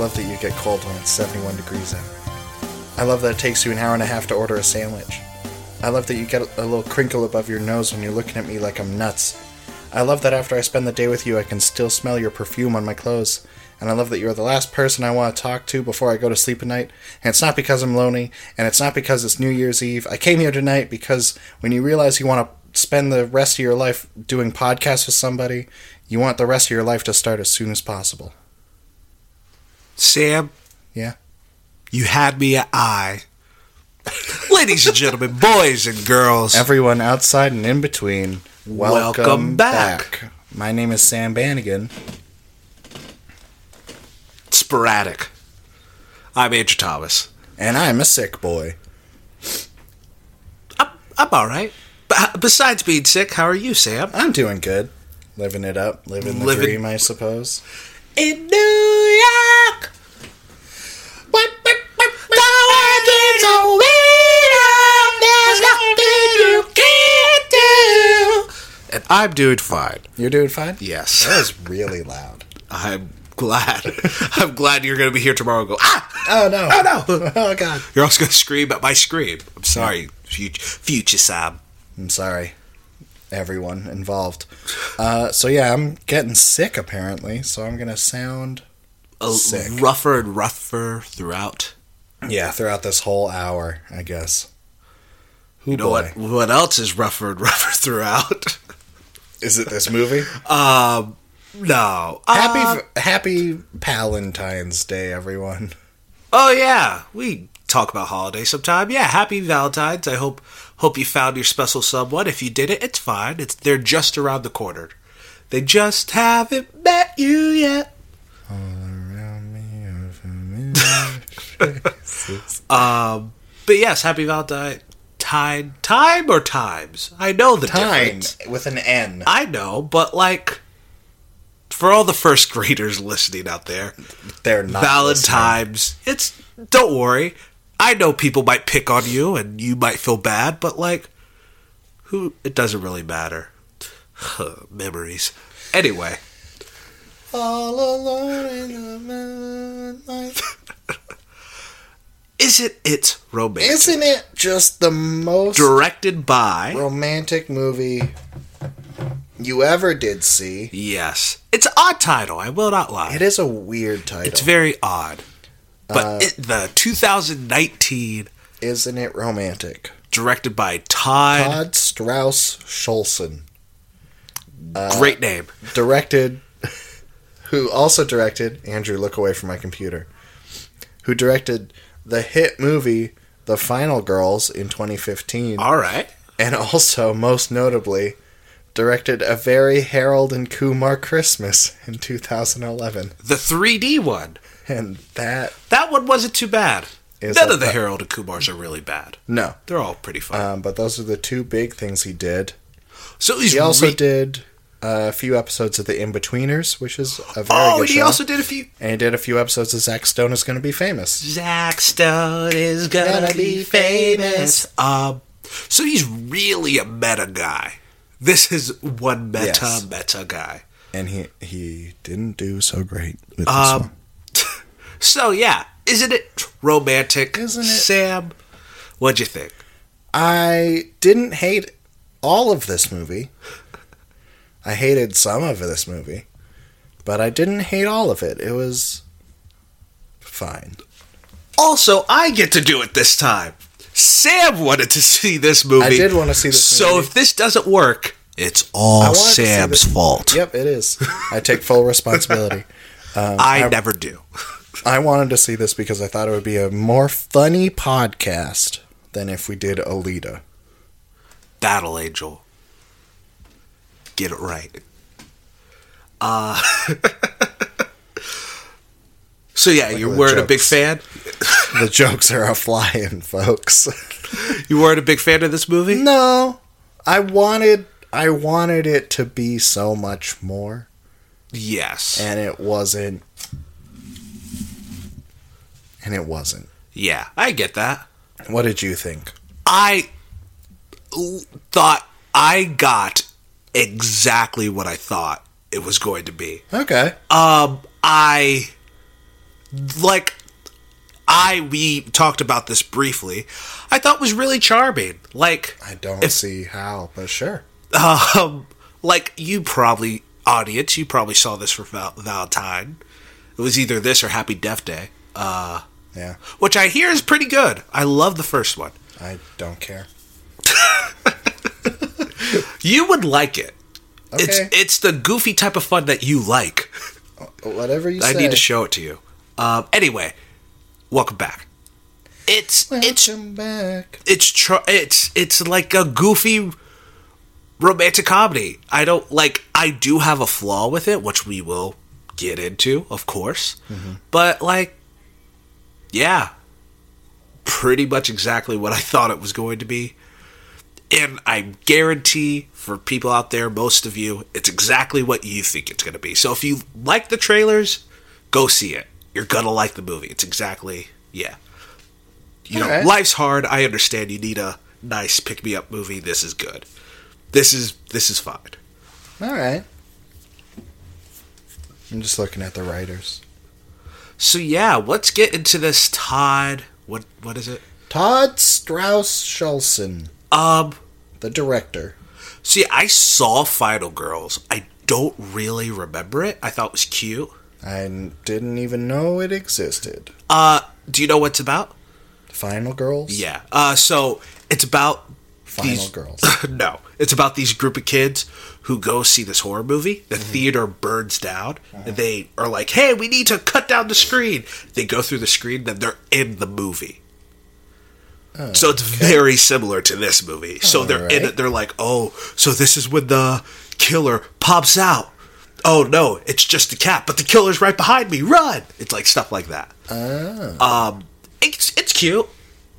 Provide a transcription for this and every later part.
love that you get cold when it's 71 degrees out. I love that it takes you an hour and a half to order a sandwich. I love that you get a little crinkle above your nose when you're looking at me like I'm nuts. I love that after I spend the day with you, I can still smell your perfume on my clothes. And I love that you're the last person I want to talk to before I go to sleep at night. And it's not because I'm lonely, and it's not because it's New Year's Eve. I came here tonight because when you realize you want to spend the rest of your life doing podcasts with somebody, you want the rest of your life to start as soon as possible. Sam, Yeah? you had me at I. Ladies and gentlemen, boys and girls, Everyone outside and in between, welcome, Welcome back. back. My name is Sam Bannigan. sporadic. I'm Andrew Thomas. And I'm a sick boy. I'm, I'm all right. Besides being sick, how are you, Sam? I'm doing good. Living it up, living the Living- dream, I suppose. In New And I'm doing fine. You're doing fine? Yes. That was really loud. I'm glad. I'm glad you're going to be here tomorrow and go, ah! Oh no. Oh, no. Oh god. You're also going to scream at my scream. I'm sorry, future, future Sam. I'm sorry. Everyone involved. Uh, so yeah, I'm getting sick apparently, so I'm gonna sound A Sick. rougher and rougher throughout. yeah throughout this whole hour, I guess. Who You know what? What else is rougher and rougher throughout? Is it this movie? Um, no. happy Uh, Happy Valentine's Day, everyone. oh yeah, we talk about holidays sometime. Yeah, happy Valentine's. I hope hope you found your special someone. If you did it, it's fine. It's they're just around the corner. They just haven't met you yet. All around me are familiar. Um, but yes, happy Valentine. Time, time or times? I know the Time difference. with an N. I know, but like, for all the first graders listening out there, They're not Valentine's. It's don't worry. I know people might pick on you and you might feel bad, but like, who? It doesn't really matter. Memories. Anyway. All alone in the moonlight. Isn't it romantic? Isn't it just the most Directed by. romantic movie you ever did see? Yes, it's an odd title. I will not lie. It is a weird title. It's very odd. But Uh, it, the 2019, Isn't it romantic? directed by Todd, Todd Strauss Schulson. great name. directed who also directed Andrew look away from my computer who directed the hit movie The Final Girls in 2015 All right. and also most notably directed a very Harold and Kumar Christmas in 2011 The 3D one. and that That one wasn't too bad. None of the Harold and Kumars are really bad. no They're all pretty fun. um, but those are the two big things he did so he's he also re- did a few episodes of The Inbetweeners which is a very Oh, good he also did a few. and he did a few episodes of Zach Stone is going to be famous Zach Stone is gonna, be famous. Um, so he's really a meta guy. This is one meta Yes. meta guy. and he he didn't do so great with this Um, one. So yeah, isn't it romantic? Isn't it? Sam? What'd you think? I didn't hate all of this movie. I hated some of this movie, but I didn't hate all of it. It was fine. Also, I get to do it this time. Sam wanted to see this movie. I did want to see this So movie. if this doesn't work, it's all wanted to see Sam's fault. Yep, it is. I take full responsibility. Um, I I- never do. I wanted to see this because I thought it would be a more funny podcast than if we did Alita. Battle Angel. Get it right. Uh So yeah, you weren't a big fan? The jokes are a flying, folks. You weren't a big fan of this movie? No, I wanted I wanted it to be so much more, Yes. and it wasn't. And it wasn't. Yeah, I get that. What did you think? I thought I got exactly what I thought it was going to be. Okay. Um, I like I we talked about this briefly. I thought was really charming. Like I don't if- see how, but sure. um, like you probably audience, you probably saw this for Val- Valentine. It was either this or Happy Death Day, uh, Yeah, which I hear is pretty good. I love the first one. I don't care. You would like it. It's Okay. it's it's the goofy type of fun that you like. Whatever you I say. need to show it to you. Um, anyway, welcome back. It's it's Welcome back. it's tr- it's it's like a goofy romantic comedy. I don't like. I do have a flaw with it, which we will get into, of course. But like, yeah, pretty much exactly what I thought it was going to be. And I guarantee for people out there, most of you, it's exactly what you think it's going to be. So if you like the trailers, go see it. You're going to like the movie. It's exactly, yeah. You know, Alright. life's hard. I understand you need a nice pick me up movie. This is good. This is this is fine. All right. I'm just looking at the writers. So yeah, let's get into this Todd what what is it? Todd Strauss Schulson, Um the director. see I saw Final Girls. I don't really remember it. I thought it was cute. I didn't even know it existed. Uh do you know what it's about? Final Girls? Yeah. Uh so it's about Final these- Girls. no, it's about these group of kids who go see this horror movie. The Mm-hmm. theater burns down, Uh-huh. and they are like, "Hey, we need to cut down the screen." They go through the screen, then they're in the movie. Oh, so it's very similar to this movie. So they're in it. They're like, "Oh, so this is when the killer pops out." Oh no, it's just the cat, but the killer's right behind me. Run! It's like stuff like that. Oh, Um, it's it's cute.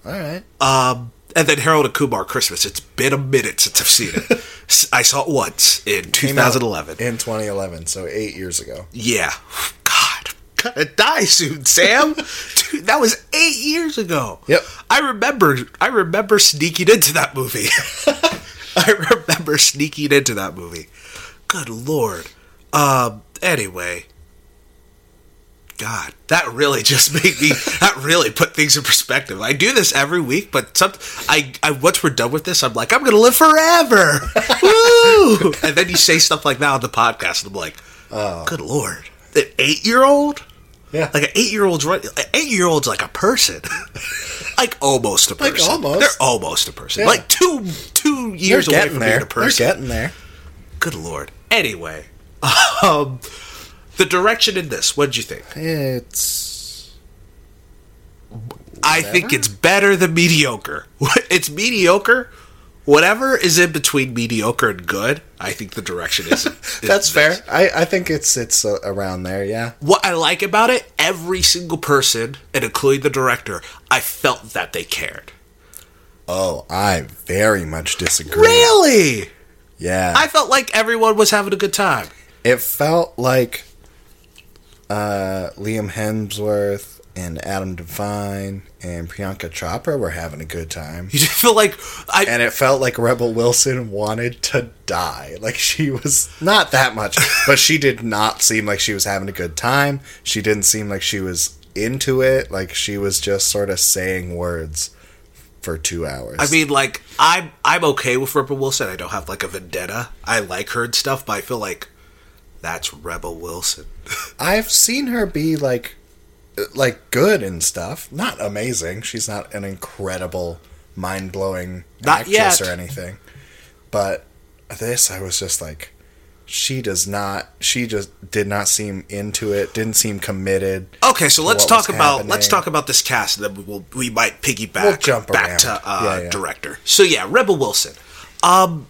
all right. Um, and then Harold and Kumar Christmas. It's been a minute since I've seen it. I saw it once in Came 2011. In 2011, so eight years ago. Yeah. God, Gonna die soon, Sam. Dude, that was eight years ago. Yep. I remember. I remember sneaking into that movie. I remember sneaking into that movie. Good lord. Um. Anyway. God, that really just made me. that really put things in perspective. I do this every week, but some. I, I once we're done with this, I'm like, I'm gonna live forever. Woo! And then you say stuff like that on the podcast, and I'm like, Oh. Good lord, an eight year old, Yeah. like an eight year old's right. An eight year old's like a person, like almost a Like person. almost. they're almost a person. Yeah. Like two two years away getting from there. being a person. They're getting there. Good lord. Anyway, um, the direction in this. What did you think? It's. I think it's better than mediocre. It's mediocre. Whatever is in between mediocre and good, I think the direction is. is That's fair. I, I think it's it's uh, around there. Yeah. What I like about it, every single person, and including the director, I felt that they cared. Oh, I very much disagree. Really? Yeah. I felt like everyone was having a good time. it felt like uh, Liam Hemsworth and Adam Devine and Priyanka Chopra were having a good time. You just feel like I. And it felt like Rebel Wilson wanted to die. Like she was not that much, but she did not seem like she was having a good time. She didn't seem like she was into it. Like she was just sort of saying words for two hours. I mean, like I'm I'm okay with Rebel Wilson. I don't have like a vendetta. I like her and stuff, but I feel like that's Rebel Wilson. I've seen her be like like good and stuff. Not amazing. She's not an incredible, mind blowing actress yet. or anything. But this I was just like she does not she just did not seem into it, didn't seem committed. Okay, so let's talk about let's talk about this cast, and then we'll we might piggyback We'll jump back around. to uh, Yeah, yeah. director. So yeah, Rebel Wilson. Um,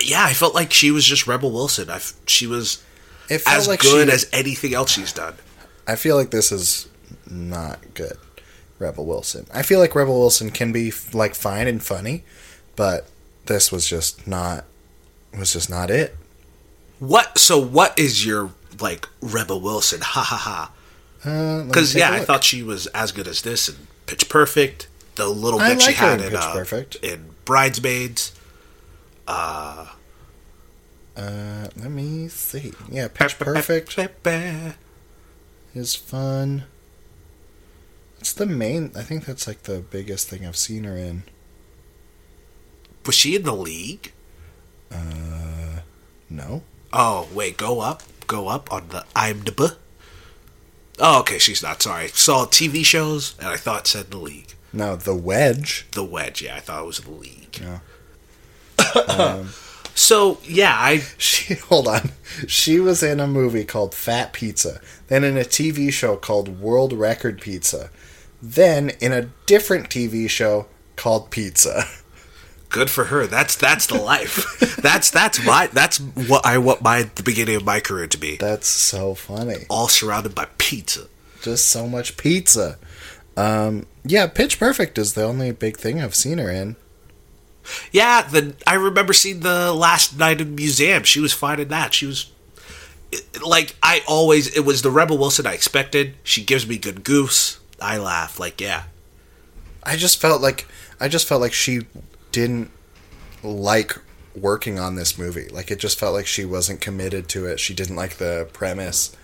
yeah, I felt like she was just Rebel Wilson. I she was as like good as anything else she's done. I feel like this is not good. Rebel Wilson. I feel like Rebel Wilson can be like fine and funny, but this was just not was just not it. What? So what is your like Rebel Wilson? Ha ha ha. Uh, Because take yeah, I thought she was as good as this in Pitch Perfect. The little bit she like her had in in, Pitch uh, Perfect. in Bridesmaids. Uh, Uh, let me see. Yeah, Pitch Perfect is fun. It's the main. I think that's like the biggest thing I've seen her in. Was she in the league? Uh, no. Oh wait, go up, go up on the IMDb. Oh, okay, she's not. Sorry, saw TV shows and I thought it said the league. No, The Wedge. The Wedge, yeah, I thought it was the league. Yeah. um, So yeah, I she hold on. She was in a movie called Fat Pizza, then in a TV show called World Record Pizza, then in a different TV show called Pizza. good for her. That's that's the life. that's that's my that's what I want my the beginning of my career to be. That's so funny. All surrounded by pizza. Just so much pizza. Um, yeah, Pitch Perfect is the only big thing I've seen her in. Yeah, the I remember seeing the last night in the museum. She was fine in that. She was like I always. It was the Rebel Wilson I expected. She gives me good goose. I laugh. Like yeah. I just felt like I just felt like she didn't like working on this movie. Like it just felt like she wasn't committed to it. She didn't like the premise.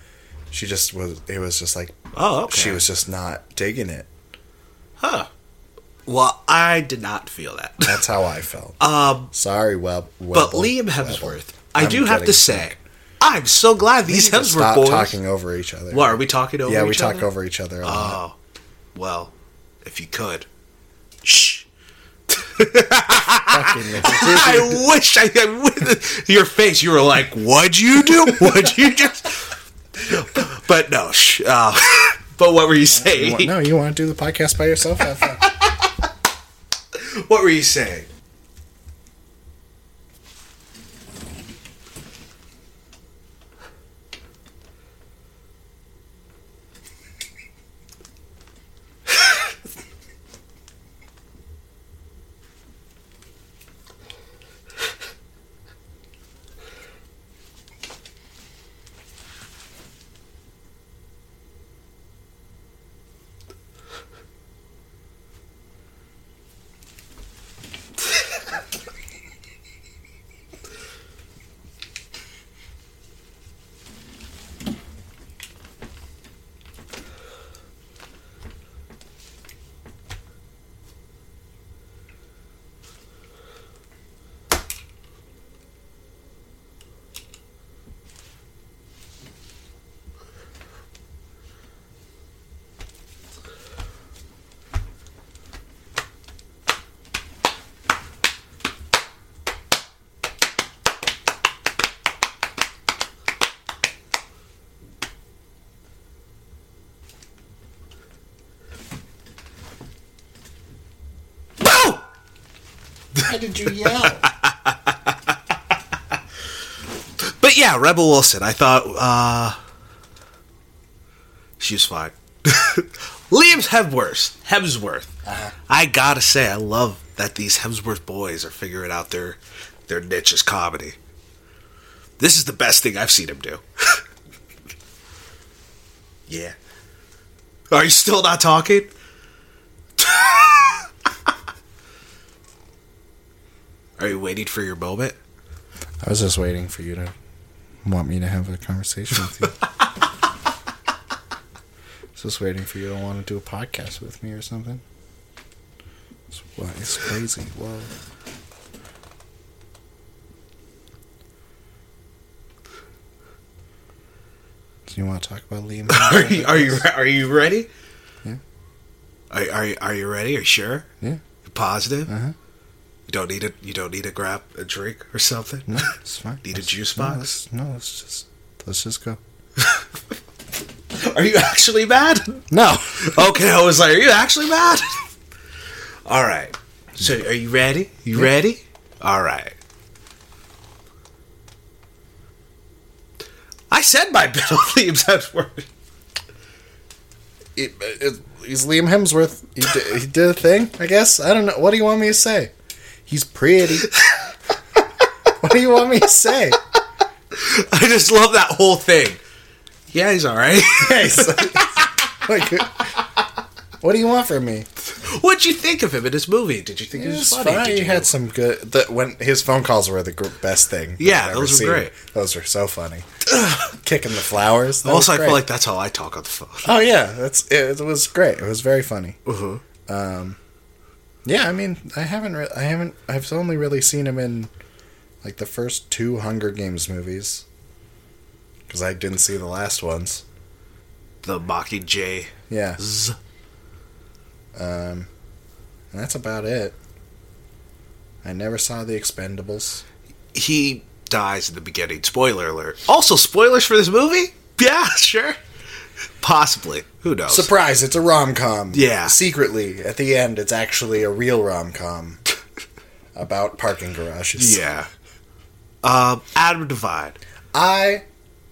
She just was. It was just like Oh, okay. she was just not digging it. Huh. Well, I did not feel that. That's how I felt. Um, Sorry, Web. but Liam Webble. Hemsworth, I I'm do have to say. I'm so glad these Hemsworth stop boys. talking over each other. What are we talking over? Each other? Yeah, we talk other? over each other a lot. Oh, well, if you could, shh. I wish I, I wish- your face. You were like, "What'd you do? What'd you just?" But no, shh. Uh, but what were you You saying? no, you want to do the podcast by yourself? What were you saying? No! Why did you yell? But yeah, Rebel Wilson. I thought uh, she was fine. Liam Hemsworth. Hemsworth. I gotta say, I love that these Hemsworth boys are figuring out their their niche as comedy. This is the best thing I've seen him do. yeah. Are you still not talking? Are you waiting for your moment? I was just waiting for you to want me to have a conversation with you. just waiting for you to want to do a podcast with me or something. It's, it's crazy. Whoa. Do you want to talk about Liam? Are you are you are you ready? Yeah. Are are you, are you ready? Are you sure? Yeah. You positive? Uh-huh. You don't need a you don't need to grab a drink or something. No, it's fine. Need a juice no, box? let's- No, let's just let's just go. Are you actually mad? No. Okay, I was like, are you actually mad? All right. So are you ready? You Yeah. ready? All right. I said my bit of Liam's Hemsworth. It, it, he's Liam Hemsworth. He did, he did a thing, I guess. I don't know. What do you want me to say? He's pretty. what do you want me to say? I just love that whole thing. Yeah, he's all right. Hey, so- like, what do you want from me? What'd you think of him in this movie? Did you think he It was funny? Did He you had some good. The, when his phone calls were the best thing. Yeah, those were seen. great. Those were so funny. Kicking the flowers. also, I feel like that's how I talk on the phone. Oh yeah, that's it, it. was great. It was very funny. Uh-huh. Um, yeah, I mean, I haven't. Re- I haven't. I've only really seen him in like the first two Hunger Games movies because I didn't see the last ones. The Mockingjay. Yeah, Z. um, and that's about it. I never saw the Expendables. He dies in the beginning. Spoiler alert. Also, spoilers for this movie? Yeah, sure. Possibly. Who knows? Surprise! It's a rom com. Yeah. Secretly, at the end, it's actually a real rom com about parking garages. yeah. Um, Adam Devine. I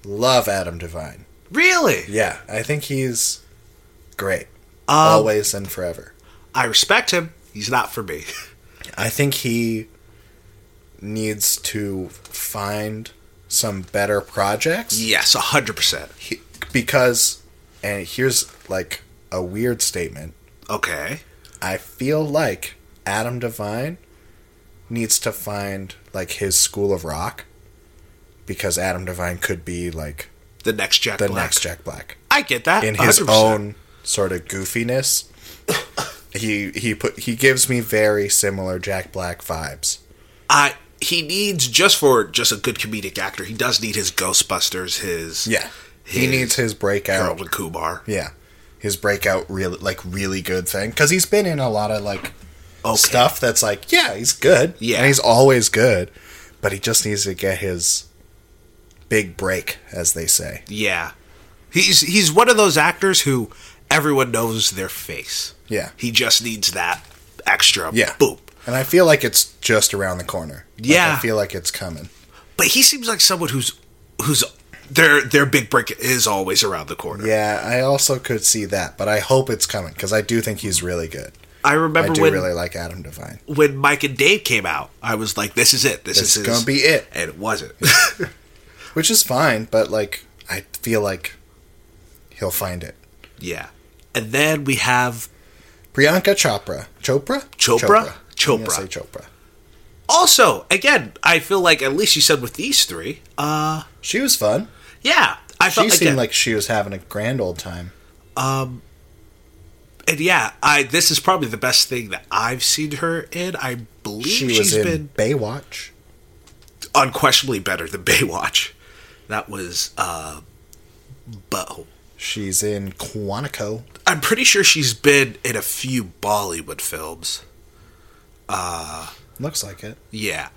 love Adam Devine. Really? Yeah, I think he's great. Um, Always and forever. I respect him. He's not for me. I think he needs to find some better projects. yes, 100%. He, because, and here's like a weird statement Okay. I feel like Adam Devine needs to find like his school of rock because Adam Devine could be like The next Jack the Black. next Jack Black. I get that. in his 100%. own sort of goofiness. he he put he gives me very similar Jack Black vibes. I he needs just for just a good comedic actor. He does need his Ghostbusters, his Yeah, he needs his breakout. Harold and Kumar. Yeah, his breakout really like really good thing because he's been in a lot of like Okay. stuff that's like yeah he's good Yeah. and he's always good, but he just needs to get his big break as they say. Yeah. He's he's one of those actors who everyone knows their face. Yeah, He just needs that extra yeah. boom. and I feel like it's just around the corner. Like, Yeah. I feel like it's coming. But he seems like someone who's who's their their big break is always around the corner. Yeah, I also could see that, but I hope it's coming because I do think he's really good. I I remember do when really like Adam Devine. when Mike and Dave came out, I was like, "This is it. This, This is gonna be it, and it wasn't. which is fine. But like, I feel like he'll find it. yeah. And then we have Priyanka Chopra, Chopra, Chopra? I'm Chopra. say Chopra. also again. I feel like at least you said with these three, uh, She was fun. Yeah. I She felt seemed again, like she was having a grand old time. Um, and yeah, I this is probably the best thing that I've seen her in. I believe She she's was in been Baywatch. unquestionably better than Baywatch. That was uh, but She's in Quantico. I'm pretty sure she's been in a few Bollywood films. Uh, Looks like it. yeah.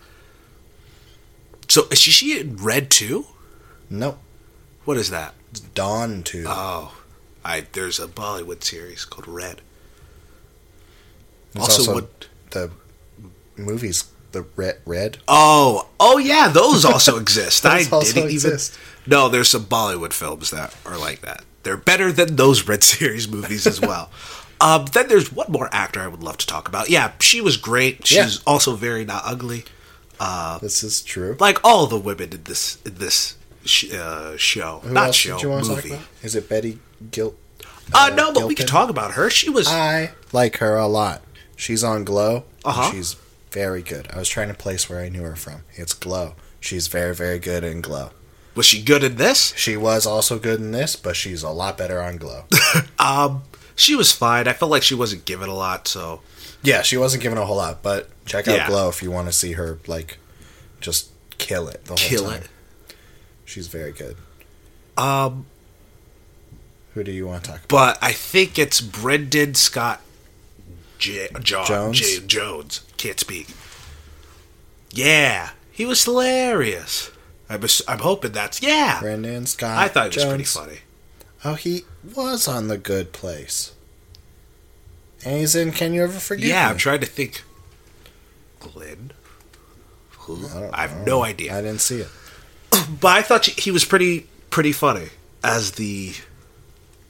So is she, she in Red too? Nope. What is that? Don too. Oh, I there's a Bollywood series called Red. It's also also, what- the movies. The red, red. Oh, oh yeah, those also exist. I also didn't exist. even. No, there's some Bollywood films that are like that. They're better than those Red Series movies as well. um, then there's one more actor I would love to talk about. Yeah, she was great. She's Yeah. also very not ugly. This is true. Like all the women in this in this sh- uh, show, Who not show did you want to talk movie. Is it Betty Gil? Uh, no, but we can talk about her. She was. I like her a lot. She's on Glow. Uh-huh. She's very good. I was trying to place where I knew her from. It's Glow. She's very, very good in Glow. was she good in this? She was also good in this, but she's a lot better on Glow. Um, she was fine. I felt like she wasn't given a lot, so yeah, she wasn't given a whole lot, but check out Yeah. Glow if you want to see her like just kill it the whole kill time. it. She's very good. Um, Who do you want to talk about? but I think it's Brandon Scott J- Jo- Jones? J- Jones. Can't speak. Yeah, he was hilarious. I was, I'm hoping that's yeah. Brandon Scott. I thought it was pretty Jones. funny. Oh, he was on the Good Place. And he's in Can You Ever Forgive yeah, Me? I'm trying to think. Glenn. Who? I, have no idea. I didn't see it. But I thought she- he was pretty pretty funny as the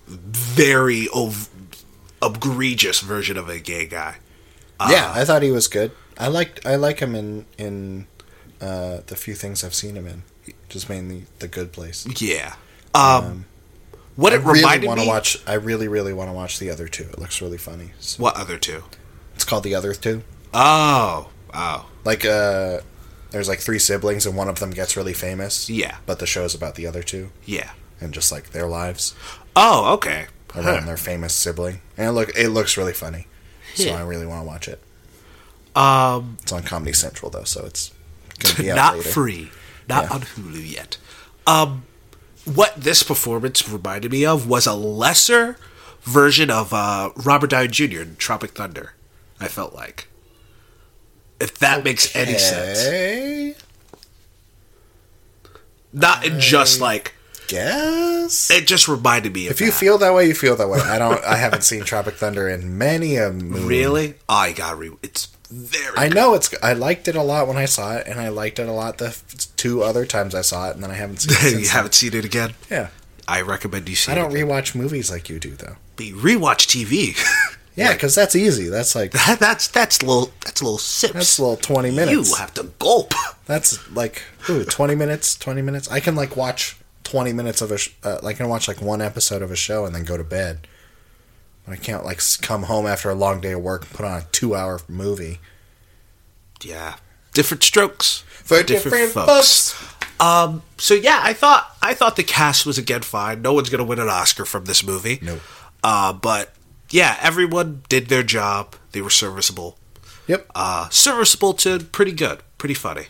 very ov- egregious version of a gay guy. yeah, I thought he was good. I liked I like him in in uh, the few things I've seen him in. Just mainly the Good Place. Yeah. Um, What I it really reminded me. watch. I really, really want to watch the other two. It looks really funny. So What other two? it's called the other two. Oh, oh, Like, uh, there's like three siblings, and one of them gets really famous. yeah, But the show's about the other two yeah. and just like their lives Oh, okay. around Huh. their famous sibling. And it look, it looks really funny. So I really want to watch it. Um, It's on Comedy Central though, so it's gonna be out not later. free, not Yeah. on Hulu yet. Um, what this performance reminded me of was a lesser version of uh, Robert Downey Jr. in Tropic Thunder. I felt like, if that makes any sense, not in just like Guess. it just reminded me of. If you that. feel that way, you feel that way. I don't. I haven't seen Tropic Thunder in many a movie. really, oh, I got re. It's very. I know it's. I liked it a lot when I saw it, and I liked it a lot the two other times I saw it, and then I haven't seen it you haven't seen it again. yeah, I recommend you see. I don't rewatch movies like you do, though. Be rewatch TV. Yeah, because that's easy. That's like That- that's that's little that's a little sips. that's a little twenty minutes. You have to gulp. That's like ooh, twenty minutes. Twenty minutes. I can like watch twenty minutes of a. Sh- uh, I can watch like one episode of a show and then go to bed. But I can't like come home after a long day of work and put on a two-hour movie. Yeah, different strokes For different folks. Um. So yeah, I thought I thought the cast was again fine. No one's gonna win an Oscar from this movie. Nope. Uh, but yeah, everyone did their job. They were serviceable. Yep. Uh, serviceable to pretty good, pretty funny.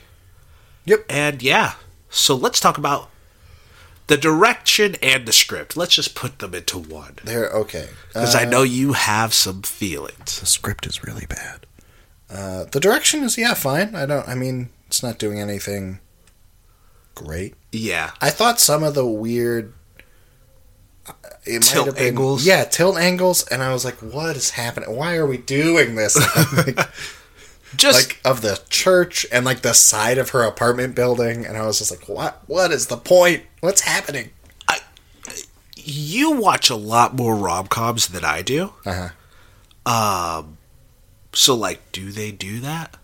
Yep. And yeah, so let's talk about the direction and the script. Let's just put them into one They're okay. because I Uh, know you have some feelings. the script is really bad. Uh, the direction is yeah fine. I don't. I mean, it's not doing anything great. Yeah, I thought some of the weird. It Tilt might have been, angles? yeah, tilt angles, and I was like, "What is happening? Why are we doing this?" like, just like of the church and like the side of her apartment building, and I was just like, "What? What is the point? What's happening?" you watch a lot more rom coms than I do. Uh huh. Um, so like, do they do that?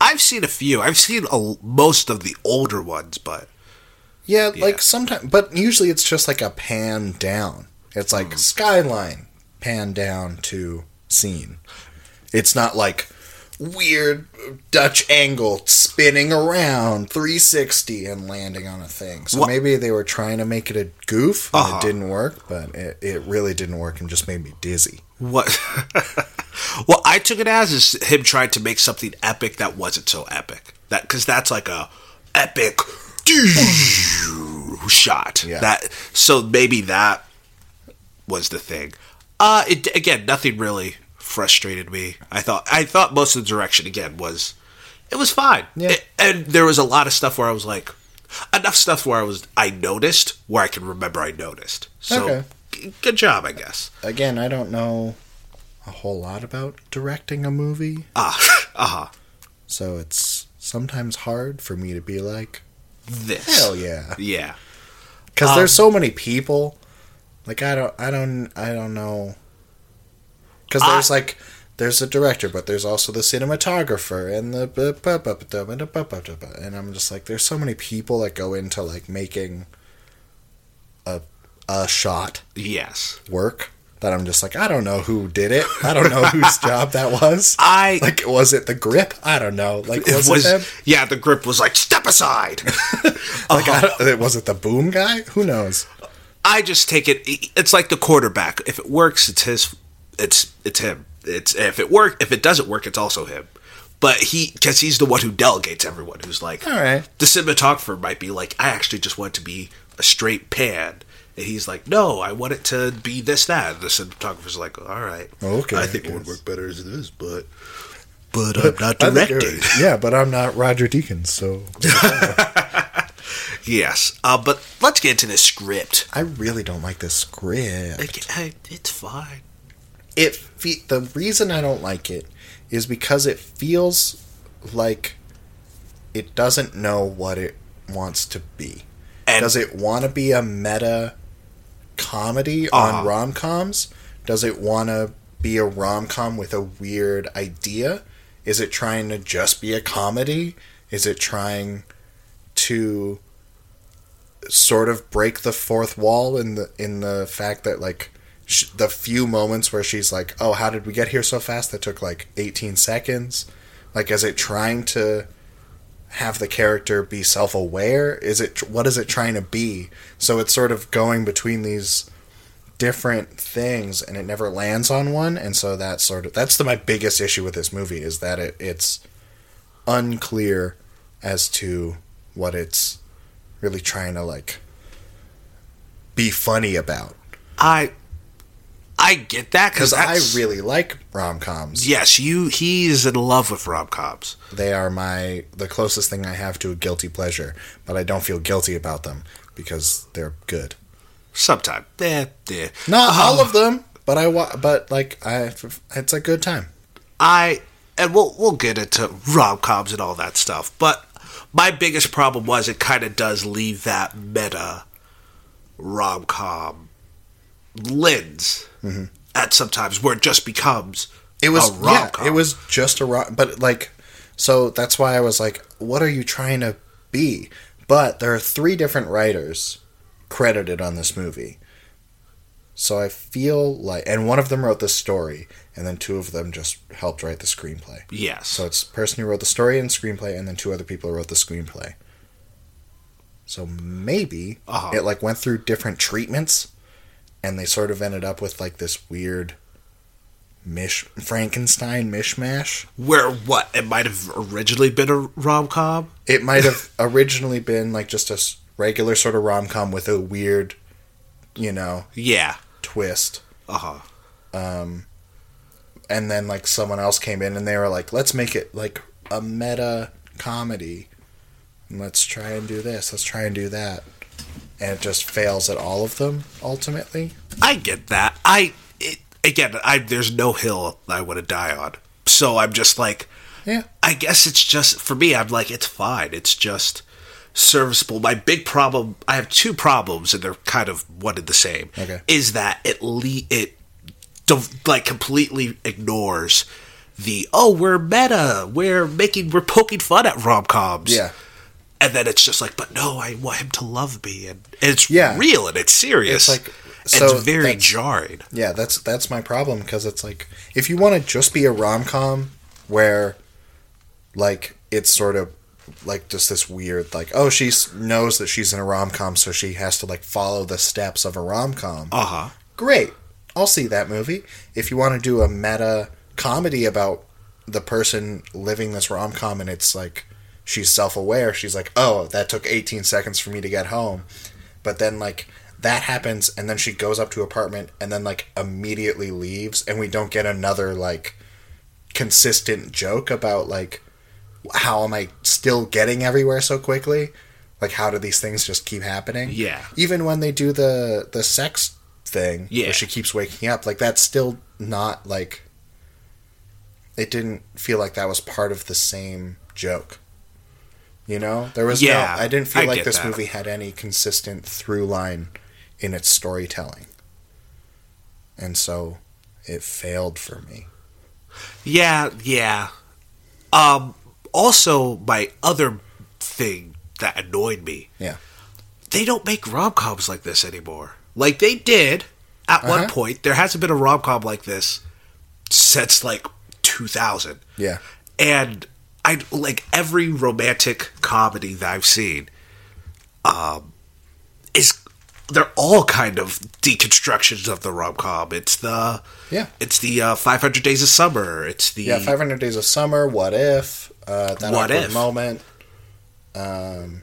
I've seen a few. I've seen a, most of the older ones, but Yeah, Yeah. like sometimes, but usually it's just like a pan down. It's like Mm. skyline, pan down to scene. It's not like weird Dutch angle spinning around 360 and landing on a thing. So Wha- maybe they were trying to make it a goof and Uh-huh. it didn't work, but it, it really didn't work and just made me dizzy. what? well, I took it as is him trying to make something epic that wasn't so epic. That because that's like a epic shot. Yeah. That so maybe that was the thing. Uh, it again, nothing really frustrated me. I thought I thought most of the direction again was it was fine. Yeah. It- and there was a lot of stuff where I was like enough stuff where I was I noticed where I can remember I noticed. So Okay. g- good job, I guess. Again, I don't know a whole lot about directing a movie, Ah, uh-huh. so it's sometimes hard for me to be like, This. hell yeah. Yeah because um, there's so many people. Like I don't, I don't, I don't know. Because there's I, like there's a director, but there's also the cinematographer and the and I'm just like there's so many people that go into like making a a shot. Yes. Work that i'm just like i don't know who did it i don't know whose job that was I like was it the grip i don't know like it was, was it yeah, the grip was like step aside. like uh-huh. don't, was it the boom guy who knows I just take it. It's like the quarterback. If it works, it's his. It's it's him. It's if it work. If it doesn't work, it's also him. But he, because he's the one who delegates everyone. Who's like, all right the cinematographer might be like, I actually just want to be a straight pan. And he's like, no, I want it to be this, that. The cinematographer's like, all right. Okay, I think it would work better as this, but. But I'm not directing. yeah, but I'm not Roger Deakins, so Yes. Uh, but let's get into the script. I really don't like this script. Like, I- it's fine. It fe- the reason I don't like it is because it feels like it doesn't know what it wants to be. And Does it want to be a meta comedy on ah. rom coms? Does it want to be a rom com with a weird idea? Is it trying to just be a comedy? Is it trying to sort of break the fourth wall in the in the fact that like sh- the few moments where she's like, "Oh, how did we get here so fast? That took like 18 seconds." Like, is it trying to have the character be self-aware? Is it what is it trying to be? So it's sort of going between these different things, and it never lands on one. And so that's sort of that's the, my biggest issue with this movie is that it it's unclear as to what it's really trying to like be funny about. I I get that Because I really like rom coms. yes, you he's in love with rom coms. They are my the closest thing I have to a guilty pleasure, but I don't feel guilty about them because they're good. Sometimes, eh, eh. Not Uh, all of them, but I wa- but like I it's a good time. I and we'll we'll get into rom coms and all that stuff, but my biggest problem was it kind of does leave that meta rom com lens at sometimes where it just becomes It was a yeah, it was just a rom, but like so that's why I was like, what are you trying to be? But there are three different writers credited on this movie. So I feel like and one of them wrote the story and then two of them just helped write the screenplay. yes. So it's the person who wrote the story and screenplay and then two other people who wrote the screenplay. So maybe Uh-huh. it like went through different treatments and they sort of ended up with like this weird mish Frankenstein mishmash. where what it might have originally been a rom com. It might have originally been like just a regular sort of rom com with a weird, you know, Yeah. twist. Uh huh. Um, and then like someone else came in and they were like, let's make it like a meta comedy. Let's try and do this. Let's try and do that. And it just fails at all of them ultimately. I get that. I it, again, I there's no hill I want to die on. So I'm just like, Yeah. I guess it's just for me. I'm like, it's fine. It's just serviceable. My big problem, I have two problems, and they're kind of one and the same. Okay. is that it le- it like completely ignores the oh we're meta, we're making we're poking fun at rom coms. Yeah. And then it's just like, but no, I want him to love me, and it's Yeah. real and it's serious. It's like- so it's very jarring. Yeah, that's that's my problem because it's like if you want to just be a rom com where like it's sort of like just this weird like oh she knows that she's in a rom com so she has to like follow the steps of a rom com. Uh huh. Great, I'll see that movie. If you want to do a meta comedy about the person living this rom com and it's like she's self aware, she's like oh that took 18 seconds for me to get home, but then like that happens and then she goes up to apartment and then like immediately leaves and we don't get another like consistent joke about like how am I still getting everywhere so quickly? Like how do these things just keep happening? Yeah. Even when they do the the sex thing Yeah. where she keeps waking up, like that's still not like it didn't feel like that was part of the same joke. You know? There was Yeah, no I didn't feel I like this that. movie had any consistent through line in its storytelling. And so it failed for me. Yeah, yeah. Um, also, my other thing that annoyed me. Yeah. They don't make rom coms like this anymore. Like they did at one Uh-huh. point. There hasn't been a rom com like this since like 2000. Yeah. And I like every romantic comedy that I've seen. Um, is they're all kind of deconstructions of the rom com. It's the Yeah. it's the uh, 500 Days of Summer. It's the Yeah, 500 Days of Summer, What If, uh, That What If? Moment, um,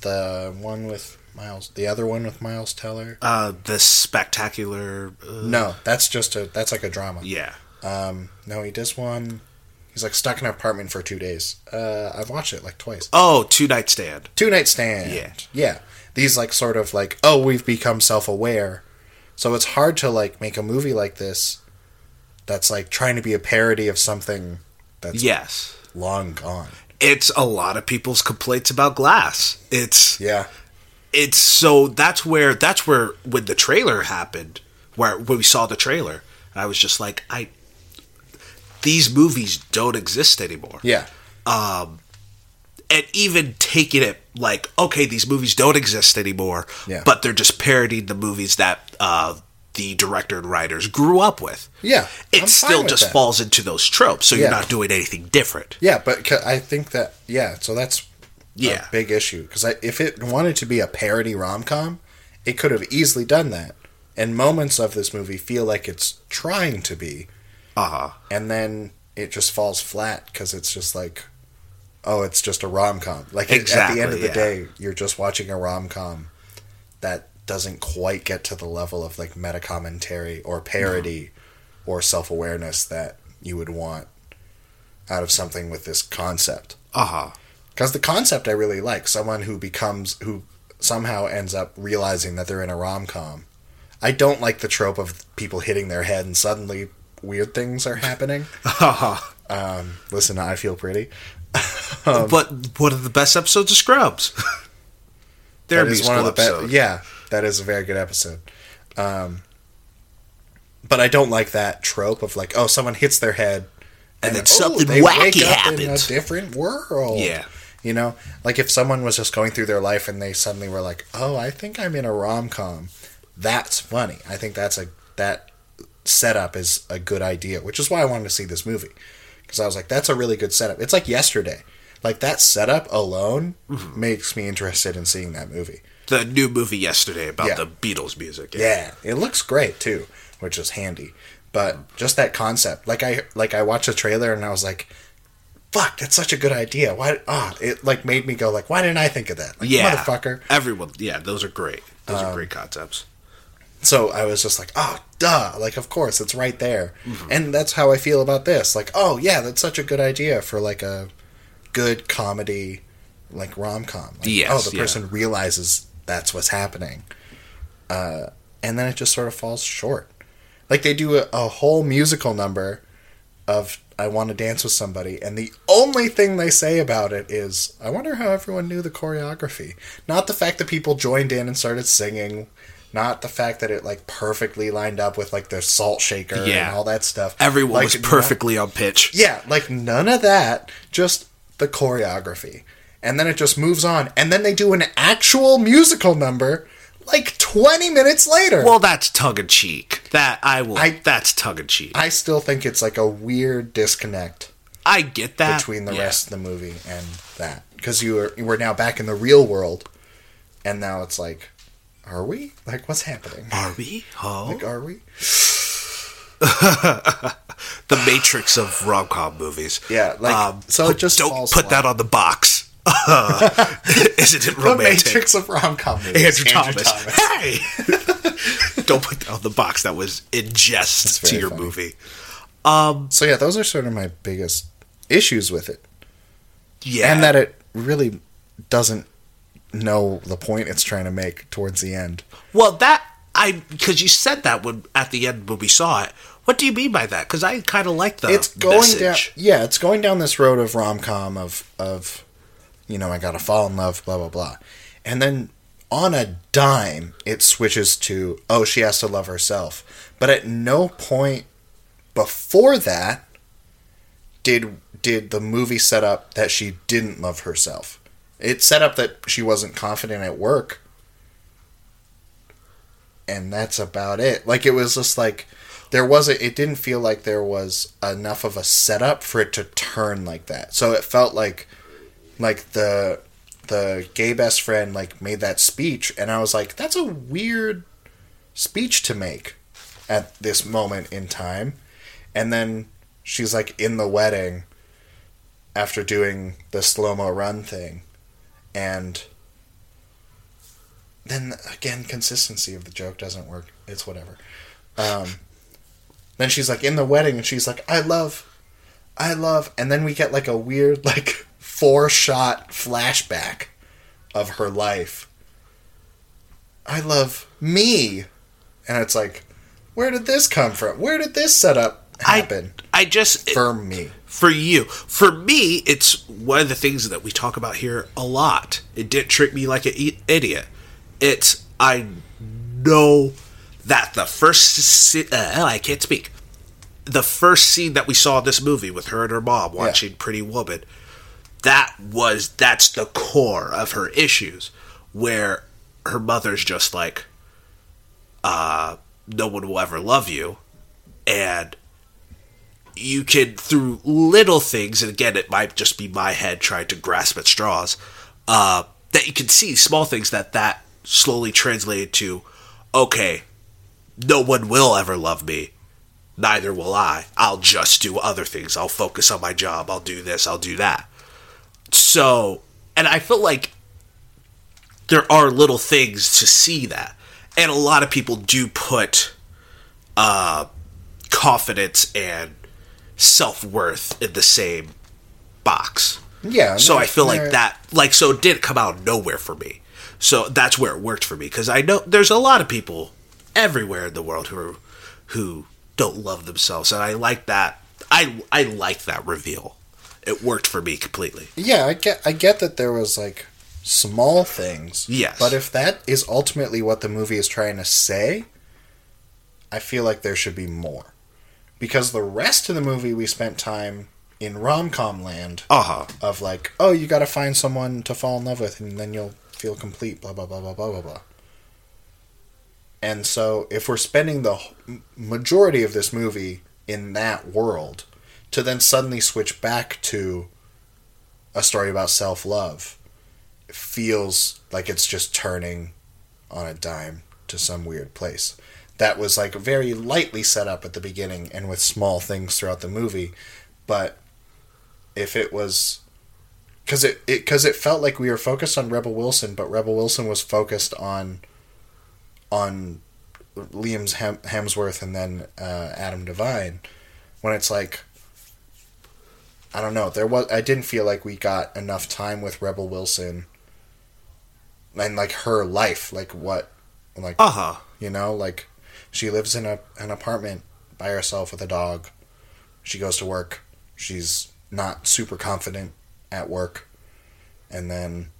the one with Miles, the other one with Miles Teller. uh, the spectacular. Uh, No, that's just a, that's like a drama. Yeah. Um, no, he does one, he's like stuck in an apartment for two days. Uh, I've watched it like twice. Oh, Two Night Stand. Two Night Stand. Yeah. Yeah. These like sort of like, oh, we've become self aware. So it's hard to like make a movie like this that's like trying to be a parody of something that's Yes. long gone. It's a lot of people's complaints about Glass. It's Yeah. it's so that's where that's where when the trailer happened, where when we saw the trailer, I was just like, I these movies don't exist anymore. Yeah. and and even taking it like okay these movies don't exist anymore Yeah. but they're just parodying the movies that uh, the director and writers grew up with Yeah, it I'm still just that. falls into those tropes so Yeah. you're not doing anything different Yeah, but I think that yeah, so that's Yeah. a big issue because if it wanted to be a parody rom com, it could have easily done that. And moments of this movie feel like it's trying to be, uh-huh and then it just falls flat because it's just like, oh, it's just a rom com. Like it- at the end of the yeah. day, you're just watching a rom com that doesn't quite get to the level of like meta commentary or parody or self awareness that you would want out of something with this concept. uh-huh Because the concept I really like. Someone who becomes, who somehow ends up realizing that they're in a rom com. I don't like the trope of people hitting their head and suddenly weird things are happening. Um, listen, I feel pretty. but one of the best episodes of scrubs they're That is one of the best. Yeah, that is a very good episode. Um, but I don't like that trope of like, oh, someone hits their head, And then oh, something they wacky wake up in a different world. yeah You know, like if someone was just going through their life and they suddenly were like, "Oh, I think I'm in a rom com," that's funny. I think that's a that setup is a good idea, which is why I wanted to see this movie because I was like, "That's a really good setup." It's like yesterday, like that setup alone Mm-hmm. makes me interested in seeing that movie. the new movie yesterday about Yeah. the beatles music Yeah, it looks great too, which is handy. But just that concept, like I like I watched the trailer and I was like, "Fuck, that's such a good idea." Why? Ah, it like made me go like, "Why didn't I think of that?" Like, yeah motherfucker. everyone yeah those are great those Um, are great concepts So I was just like, "Oh, duh!" Like, of course, it's right there, Mm-hmm. and that's how I feel about this. Like, oh yeah, that's such a good idea for like a good comedy, like rom com. Like, Yes, oh, the yeah. person realizes that's what's happening, uh, and then it just sort of falls short. Like they do a, a whole musical number of "I want to dance with somebody," and the only thing they say about it is, "I wonder how everyone knew the choreography." Not the fact that people joined in and started singing. Not the fact that it like perfectly lined up with like the salt shaker Yeah. and all that stuff. everyone Like, was not- perfectly on pitch yeah, like none of that. Just the choreography, and then it just moves on, and then they do an actual musical number like twenty minutes later. well that's tug in cheek. that i will I- that's tug in cheek. I still think it's like a weird disconnect i get that between the yeah. rest of the movie and that because you are we're now back in the real world, and now it's like, are we? Like, what's happening? are we oh Like, are we? the matrix of rom-com movies Yeah, like um, so it just don't put that on the box isn't it the Matrix of rom com movies. Andrew, Thomas. Hey! Don't put that on the box. That was in jest to your funny. movie. Um, so yeah, those are sort of my biggest issues with it. Yeah. and that it really doesn't know the point it's trying to make towards the end. well, that I because you said that when at the end when we saw it. What do you mean by that? Because I kind of like the it's going message. down, yeah, it's going down this road of rom com of of, you know, I gotta fall in love, blah blah blah, and then on a dime it switches to oh she has to love herself, but at no point before that did did the movie set up that she didn't love herself. It set up that she wasn't confident at work. And that's about it. Like it was just like there wasn't it didn't feel like there was enough of a setup for it to turn like that. So it felt like like the the gay best friend like made that speech and I was like that's a weird speech to make at this moment in time. And then she's like in the wedding after doing the slow mo run thing. And then again, consistency of the joke doesn't work. It's whatever. Um, then she's like in the wedding and she's like, I love, I love. And then we get like a weird, like, four shot flashback of her life. I love me. And it's like, where did this come from? Where did this setup happen I I just for me? For you. For me, it's one of the things that we talk about here a lot. It didn't treat me like an idiot. It's I know that the first uh, I can't speak. The first scene that we saw in this movie with her and her mom watching Pretty Woman, that was that's the core of her issues, where her mother's just like, uh, no one will ever love you, and you can through little things, and again, it might just be my head trying to grasp at straws, uh, that you can see small things that that slowly translated to, okay, no one will ever love me. Neither will I. I'll just do other things. I'll focus on my job. I'll do this. I'll do that. So, and I feel like there are little things to see that. And a lot of people do put uh, confidence and self worth in the same box. Yeah. So I feel like that, like, so it didn't come out of nowhere for me. So that's where it worked for me because I know there's a lot of people everywhere in the world who are, who don't love themselves, and I like that. I I like that reveal. It worked for me completely. Yeah, I get I get that there was like small things. Yes. But if that is ultimately what the movie is trying to say, I feel like there should be more. Because the rest of the movie we spent time in rom com land Uh huh. of like, oh, you gotta find someone to fall in love with and then you'll feel complete, blah blah blah blah blah blah blah. And so if we're spending the majority of this movie in that world to then suddenly switch back to a story about self-love it feels like it's just turning on a dime to some weird place that was like very lightly set up at the beginning and with small things throughout the movie but if it was because it because it, felt like we were focused on rebel wilson but rebel wilson was focused on on liam's Hem- hemsworth and then uh, adam devine when it's like i don't know there was i didn't feel like we got enough time with rebel wilson and like her life like what like Uh huh. you know like she lives in a an apartment by herself with a dog. She goes to work. She's not super confident at work. And then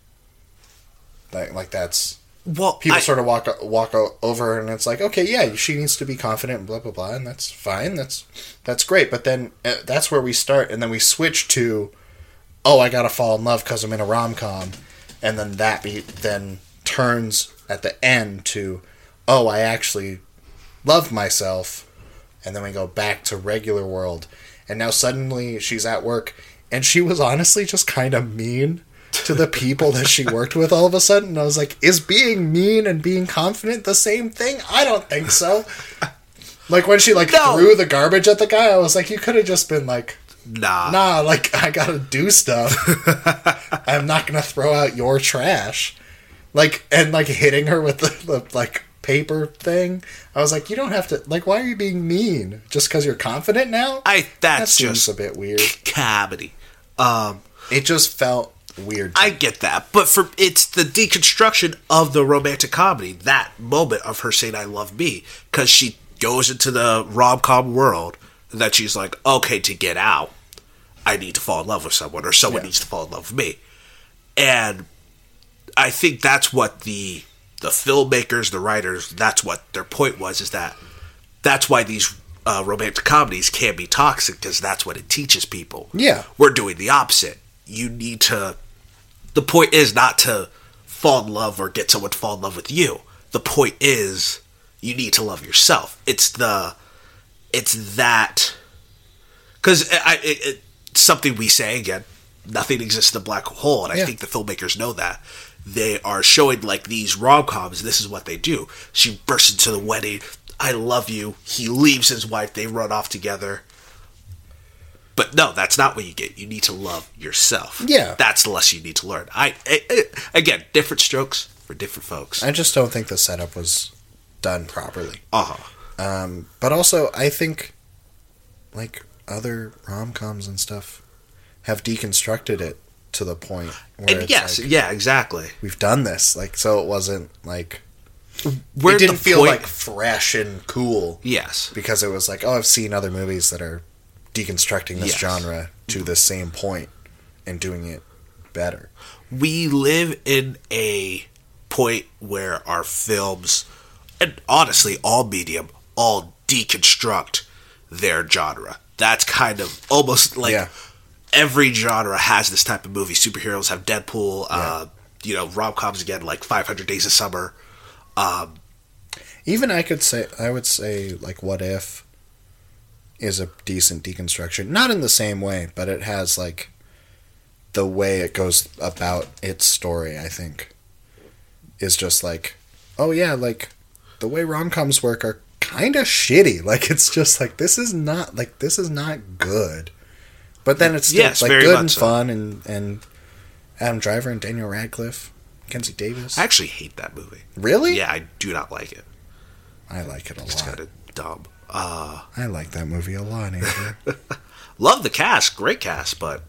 like like that's Well, people I- sort of walk walk over and it's like okay yeah she needs to be confident and blah blah blah and that's fine. That's that's great. But then uh, that's where we start and then we switch to oh I gotta fall in love because I'm in a rom com and then that be then turns at the end to oh I actually love myself and then we go back to regular world. And now suddenly she's at work and she was honestly just kind of mean to the people that she worked with all of a sudden. And i was like is being mean and being confident the same thing? I don't think so. Like when she like No. threw the garbage at the guy i was like you could have just been like nah. nah like i gotta do stuff. I'm not gonna throw out your trash. Like and like hitting her with the, the like paper thing i was like you don't have to like why are you being mean just because you're confident now I that that's seems just a bit weird comedy. Um, it just felt weird I get that, but for it's the deconstruction of the romantic comedy. That moment of her saying "I love me" because she goes into the rom com world that she's like, okay, to get out, I need to fall in love with someone, or someone Yeah. needs to fall in love with me, and I think that's what the the filmmakers, the writers, that's what their point was. Is that that's why these uh, romantic comedies can't be toxic because that's what it teaches people. Yeah. we're doing the opposite. You need to. The point is not to fall in love or get someone to fall in love with you. The point is you need to love yourself. It's the, it's that, because I, it, it, something we say again. Nothing exists in a black hole, and I think the filmmakers know that. They are showing like these rom coms. This is what they do. She bursts into the wedding. I love you. He leaves his wife. They run off together. But no, that's not what you get. You need to love yourself. Yeah. that's the lesson you need to learn. I, I, I again, different strokes for different folks. i just don't think the setup was done properly Uh huh. Um, but also, I think like other rom coms and stuff have deconstructed it to the point where yes, like, yeah, exactly. we've done this. Like, so it wasn't like Where it didn't feel point- like fresh and cool yes, because it was like, oh, I've seen other movies that are deconstructing this Yes. genre to the same point and doing it better. we live in a point where our films, and honestly, all medium, all deconstruct their genre. That's kind of almost like Yeah. Every genre has this type of movie. Superheroes have Deadpool. Uh, you know, rom coms again, like 500 Days of Summer. Um, Even I could say I would say like What If is a decent deconstruction. Not in the same way, but it has like the way it goes about its story, I think, is just like, oh yeah, like the way rom coms work are kind of shitty. Like it's just like this is not like this is not good. But then it's still Yes, like good and so. fun and and Adam Driver and Daniel Radcliffe, Kenzie Davis. I actually hate that movie. really? Yeah, I do not like it. I like it a It's lot. kind of dumb. Uh, I like that movie a lot, Andrew. love the cast, great cast, but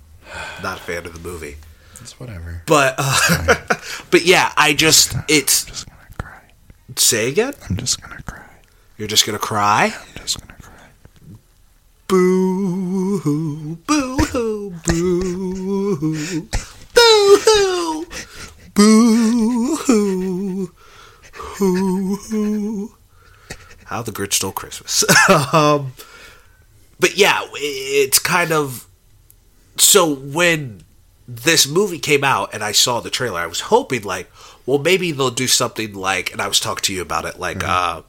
not a fan of the movie. it's whatever. But uh, but yeah, I just it's I'm just gonna cry. say again. I'm just gonna cry. You're just gonna cry. I'm just gonna cry. Boo hoo, boo hoo, boo hoo, boo hoo, boo hoo, hoo hoo. How the Grinch Stole Christmas. um, but yeah, it's kind of so when this movie came out and I saw the trailer, I was hoping like, well, maybe they'll do something like, and I was talking to you about it, like uh,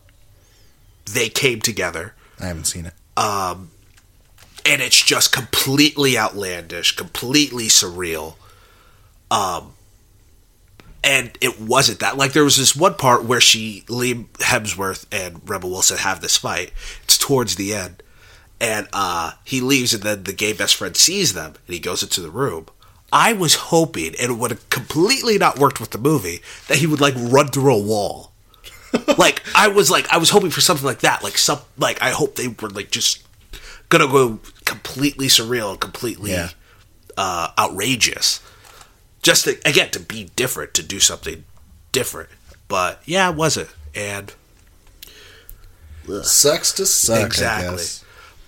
they came together I haven't seen it. um, and it's just completely outlandish, completely surreal. Um, and it wasn't that. Like there was this one part where she, Liam Hemsworth and Rebel Wilson have this fight. It's towards the end, and uh, he leaves, and then the gay best friend sees them, and he goes into the room. I was hoping, and it would have completely not worked with the movie, that he would like run through a wall. like I was like I was hoping for something like that. Like some like I hope they were like just gonna go completely surreal and completely Yeah. uh, outrageous. Just to, again to be different, to do something different. But yeah, it wasn't. And Sucks to suck. Exactly. I guess.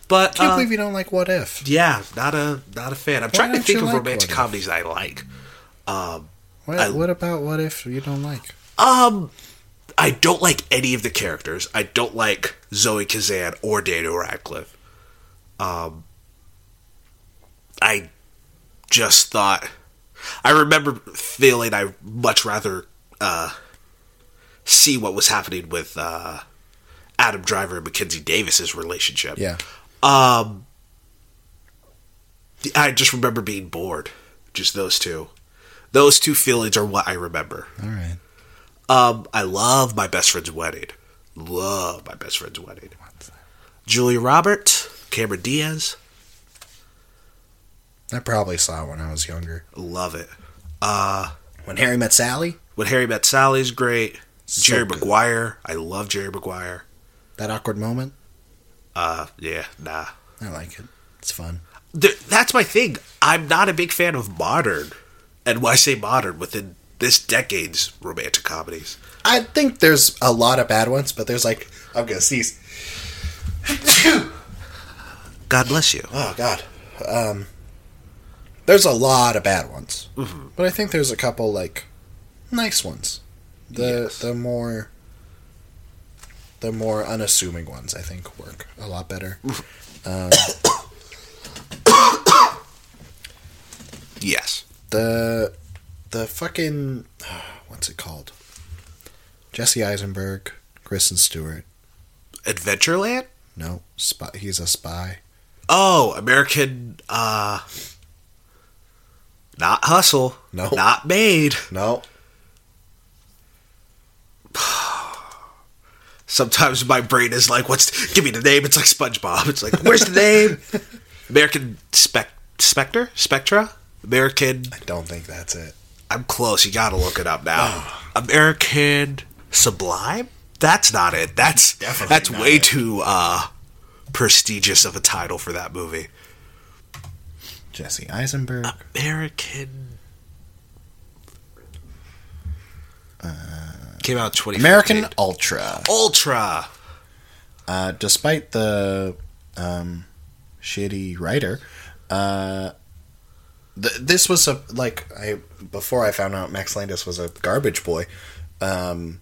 but Can't uh, believe you don't like What If. yeah, not a not a fan. I'm trying to think of like romantic What If? comedies I like. Um, What, I- what about What If you don't like? Um, I don't like any of the characters. I don't like Zoe Kazan or Daniel Radcliffe. Um, I just thought. I remember feeling I much rather uh, see what was happening with uh, Adam Driver and Mackenzie Davis's relationship. Yeah. Um, I just remember being bored. Just those two. Those two feelings are what I remember. All right. Um, I love my best friend's wedding. Love my best friend's wedding. Julia Roberts, Cameron Diaz, I probably saw it when I was younger. love it. Uh, When Harry Met Sally, when Harry Met Sally's great. So Jerry good. Maguire, I love Jerry Maguire. that awkward moment, Uh, yeah, nah. I like it. It's fun. Th- that's my thing. I'm not a big fan of modern, and why say modern, within this decade's romantic comedies. I think there's a lot of bad ones, but there's like I'm gonna sneeze. God bless you. Oh God. Um, there's a lot of bad ones, Mm-hmm. but I think there's a couple like nice ones. The Yes. the more the more unassuming ones I think work a lot better. Um, Yes. the the fucking what's it called? Jesse Eisenberg, Kristen Stewart. Adventureland? No, spy, he's a spy. Oh, American, uh, not Hustle. No. Not Made. No, Sometimes my brain is like, what's, give me the name. It's like SpongeBob. It's like, where's the name? American Spec, Spectre? Spectra? American, I don't think that's it. I'm close. You gotta look it up now. American Sublime? That's not it. That's, Definitely that's way it. too, uh, prestigious of a title for that movie. Jesse Eisenberg. American. Came out twenty. American Ultra. Ultra. Uh, despite the um, shitty writer, uh, th- this was a like I before I found out Max Landis was a garbage boy. Um,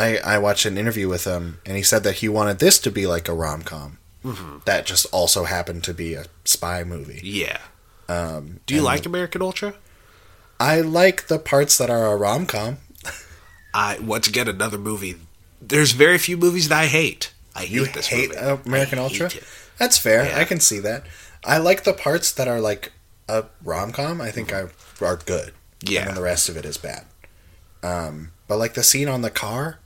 I I watched an interview with him, and he said that he wanted this to be like a rom com, that just also happened to be a spy movie. Yeah. Um, Do you like American Ultra? I like the parts that are a rom com. I once again another movie. There's very few movies that I hate. I hate You this hate movie. American I Ultra? hate. That's fair. Yeah. I can see that. I like the parts that are like a rom com. I think are are good. Yeah. and then the rest of it is bad. Um, but like the scene on the car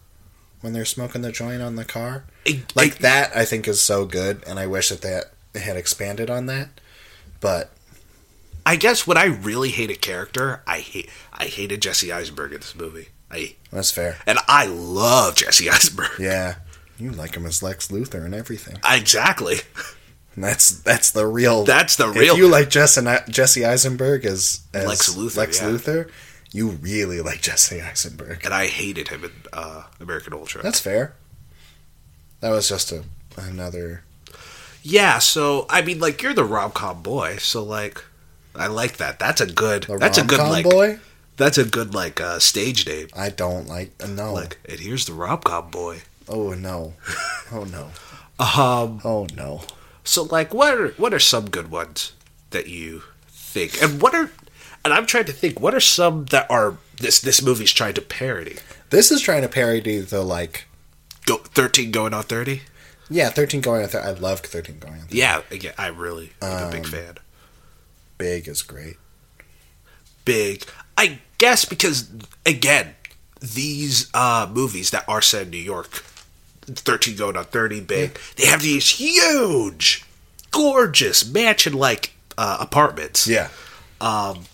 when they're smoking the joint on the car, It- like it- that, I think is so good, and I wish that that they had expanded on that. But I guess when I really hate a character, I hate I hated Jesse Eisenberg in this movie. I that's fair. and I love Jesse Eisenberg. Yeah, you like him as Lex Luthor and everything. Exactly. And that's that's the real. That's the If real- you like Jesse Jesse Eisenberg as, as Lex Luthor, Lex yeah. Luthor, you really like Jesse Eisenberg. And I hated him in uh, American Ultra. That's fair. That was just a another. yeah, so I mean like you're the rom com boy, so like I like that. That's a good The that's a good like boy. that's a good like uh, stage name. I don't like. uh, No. Like, and here's the rom com boy. oh no. Oh no. Um Oh no. So, like, what are what are some good ones that you think, and what are, and I'm trying to think, what are some that are this this movie's trying to parody? This is trying to parody the like. Go thirteen going on thirty. Yeah, thirteen going on. 30. I love thirteen going on. 30. Yeah, again, I really am a big Um, fan. Big is great. Big, I guess, because again, these uh movies that are set in New York, thirteen going on thirty, big, they have these huge, gorgeous mansion like uh, apartments. Yeah. Um,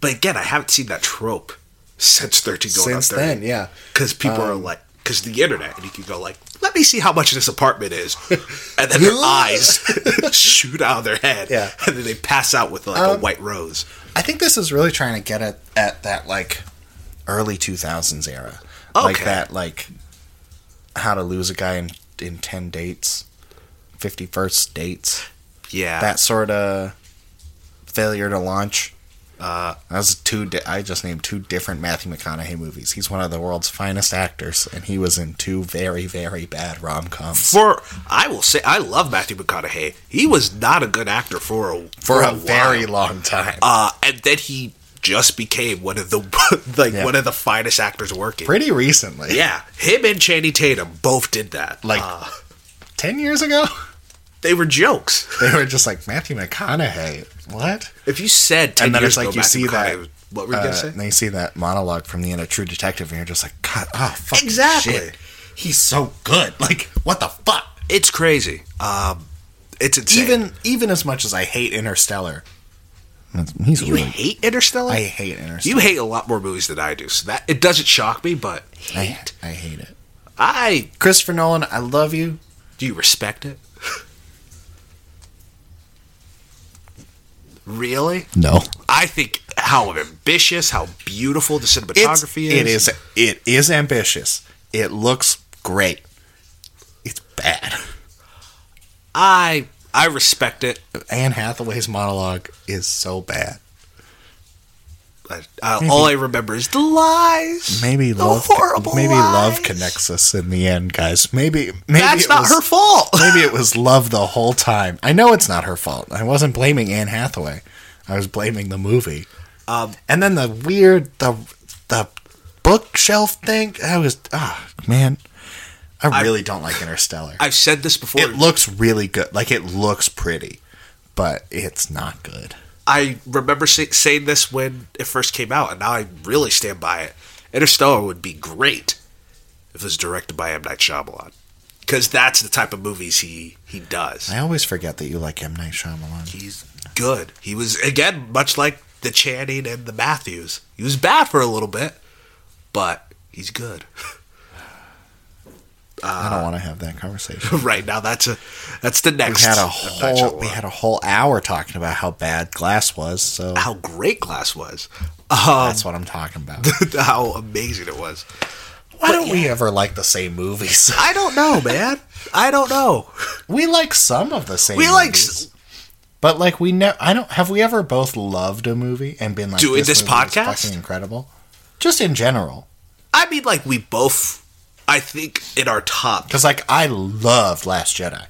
but again, I haven't seen that trope since 13 going Since on 30. then, yeah. Because people are Um, like, because the internet, and you can go like, let me see how much this apartment is. And then their eyes shoot out of their head. Yeah. And then they pass out with like a Um, white rose. I think this is really trying to get at at that like early two thousands era, like that like how to lose a guy in in ten dates, fifty first dates, Yeah. that sort of failure to launch. Uh, was two. Di- I just named two different Matthew McConaughey movies. He's one of the world's finest actors, and he was in two very, very bad rom coms for, I will say, I love Matthew McConaughey. He was not a good actor for a, for a while. very long time. Uh, and then he just became one of the, like, Yeah. one of the finest actors working. Pretty recently, Yeah, him and Channing Tatum both did that. Like- Uh, ten years ago, they were jokes. they were just like Matthew McConaughey. What? If you said ten And then years it's like ago, you Matthew see that, what were you Uh, gonna say? and then you see that monologue from the end of True Detective, and you're just like, God, oh fuck, Exactly. shit. He's so good. Like, what the fuck? It's crazy. Um, it's insane. Even even as much as I hate Interstellar, he's you really. hate Interstellar. I hate Interstellar. you hate a lot more movies than I do, so that it doesn't shock me. But I, hate, I hate it. I Christopher Nolan, I love you. do you respect it? Really? No, I think how ambitious, how beautiful the it's, cinematography it is. is it is ambitious. It looks great. It's bad. I I respect it. Anne Hathaway's monologue is so bad. I, I, all I remember is the lies. Maybe The love. horrible maybe love connects us in the end, guys. Maybe maybe That's not was- her fault. Maybe it was love the whole time. I know it's not her fault. I wasn't blaming Anne Hathaway. I was blaming the movie. Um, And then the weird the the bookshelf thing. I was ah man. I I- really don't like Interstellar. I've said this before. it looks really good. Like it looks pretty, but it's not good. I remember say, saying this when it first came out, and now I really stand by it. Interstellar would be great if it was directed by M Night Shyamalan, because that's the type of movies he he does. I always forget that you like M Night Shyamalan. He's good. He was again much like the Channing and the Matthews. He was bad for a little bit, but he's good. I don't want to have that conversation. right now, that's a that's the next. We had a whole we had a whole hour talking about how bad Glass was. So how great Glass was. Um, that's what I'm talking about. how amazing it was. Why don't we ever like the same movies? I don't know, man. I don't know. we like some of the same. We like movies, but like we never. I don't. Have we ever both loved a movie and been like Doing this movie is podcast? fucking incredible? Just in general, I mean, like we both. I think in our top. because like I loved Last Jedi.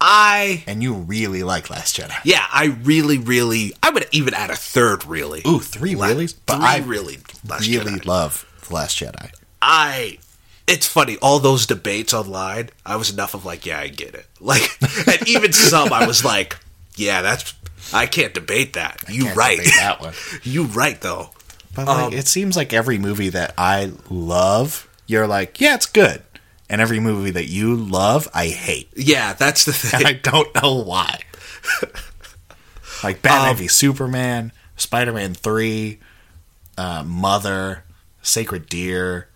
I And you really like Last Jedi. yeah, I really, really, I would even add a third. Really, Ooh, three La- reallys? But three I really, Last really Jedi. love The Last Jedi. I. It's funny, all those debates online. I was enough of like, yeah, I get it. Like, and even some, I was like, yeah, that's. I can't debate that. You Can't right. debate that one. you right though. But like, Um, it seems like every movie that I love, you're like, yeah, it's good. And every movie that you love, I hate. Yeah, that's the And I don't know why. like Batman Um, v Superman, Spider Man 3, uh, Mother, Sacred Deer.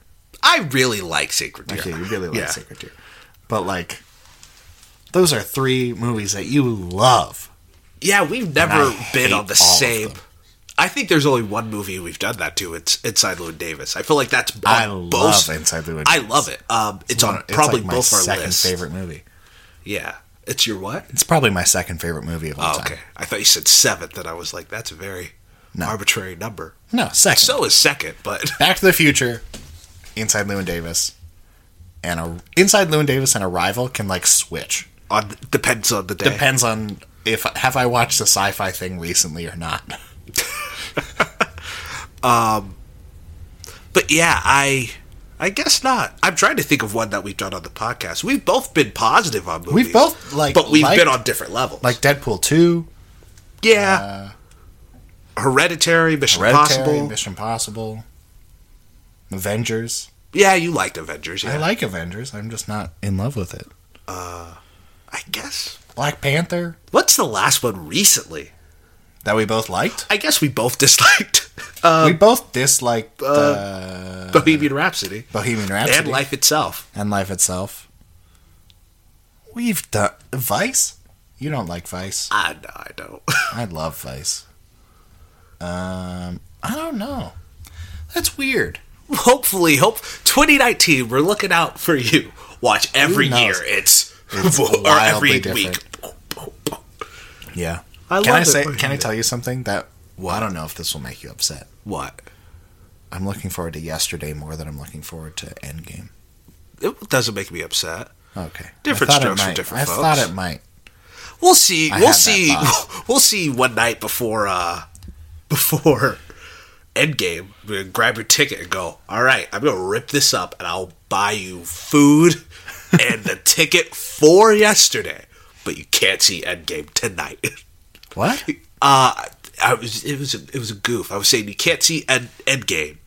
I really like Sacred Deer. Okay, you really like Yeah. Sacred Deer. But like, those are three movies that you love. Yeah, we've never been on the same. I think there's only one movie we've done that to. It's Inside Llewyn Davis. I feel like that's on I both. love Inside Llewyn Davis. I love it. Um, it's, one- on probably like my both our second lists. favorite movie. Yeah, it's your what? It's probably my second favorite movie of all Oh, time. okay. I thought you said seventh, and I was like, that's a very No. arbitrary number. No, second. So is second, but Back to the Future, Inside Llewyn Davis, and a Inside Llewyn Davis and Arrival can like switch. on depends on the day. Depends on if have I watched a sci-fi thing recently or not. But yeah, I I guess not. I'm trying to think of one that we've done on the podcast. We've both been positive on movies. We've both like, but we've liked- been on different levels. like Deadpool two, yeah, Hereditary, Mission Hereditary, Impossible. Mission Impossible, Avengers. Yeah, you liked Avengers. Yeah, I like Avengers. I'm just not in love with it. Uh, I guess. Black Panther What's the last one recently? That we both liked. I guess we both disliked uh, we both disliked uh, Bohemian Rhapsody Bohemian Rhapsody and Life itself. and life itself. We've done Vice. You don't like Vice. I no, I don't. I love Vice. Um, I don't know. That's weird. Hopefully, hope 2019. We're looking out for you. Watch every year. It's, It's or every different. week. Yeah. I can love I say? when Can I tell you something that? Well, I don't know if this will make you upset. What? I'm looking forward to yesterday more than I'm looking forward to Endgame. It doesn't make me upset. Okay. Different I thought it strokes for might. different I folks. thought it might. We'll see. I we'll see. We'll see one night before uh before Endgame. We're gonna grab your ticket and go. All right, I'm gonna rip this up, and I'll buy you food and the ticket for yesterday. But you can't see Endgame tonight. What? Uh, I was it was a, it was a goof. I was saying you can't see End, Endgame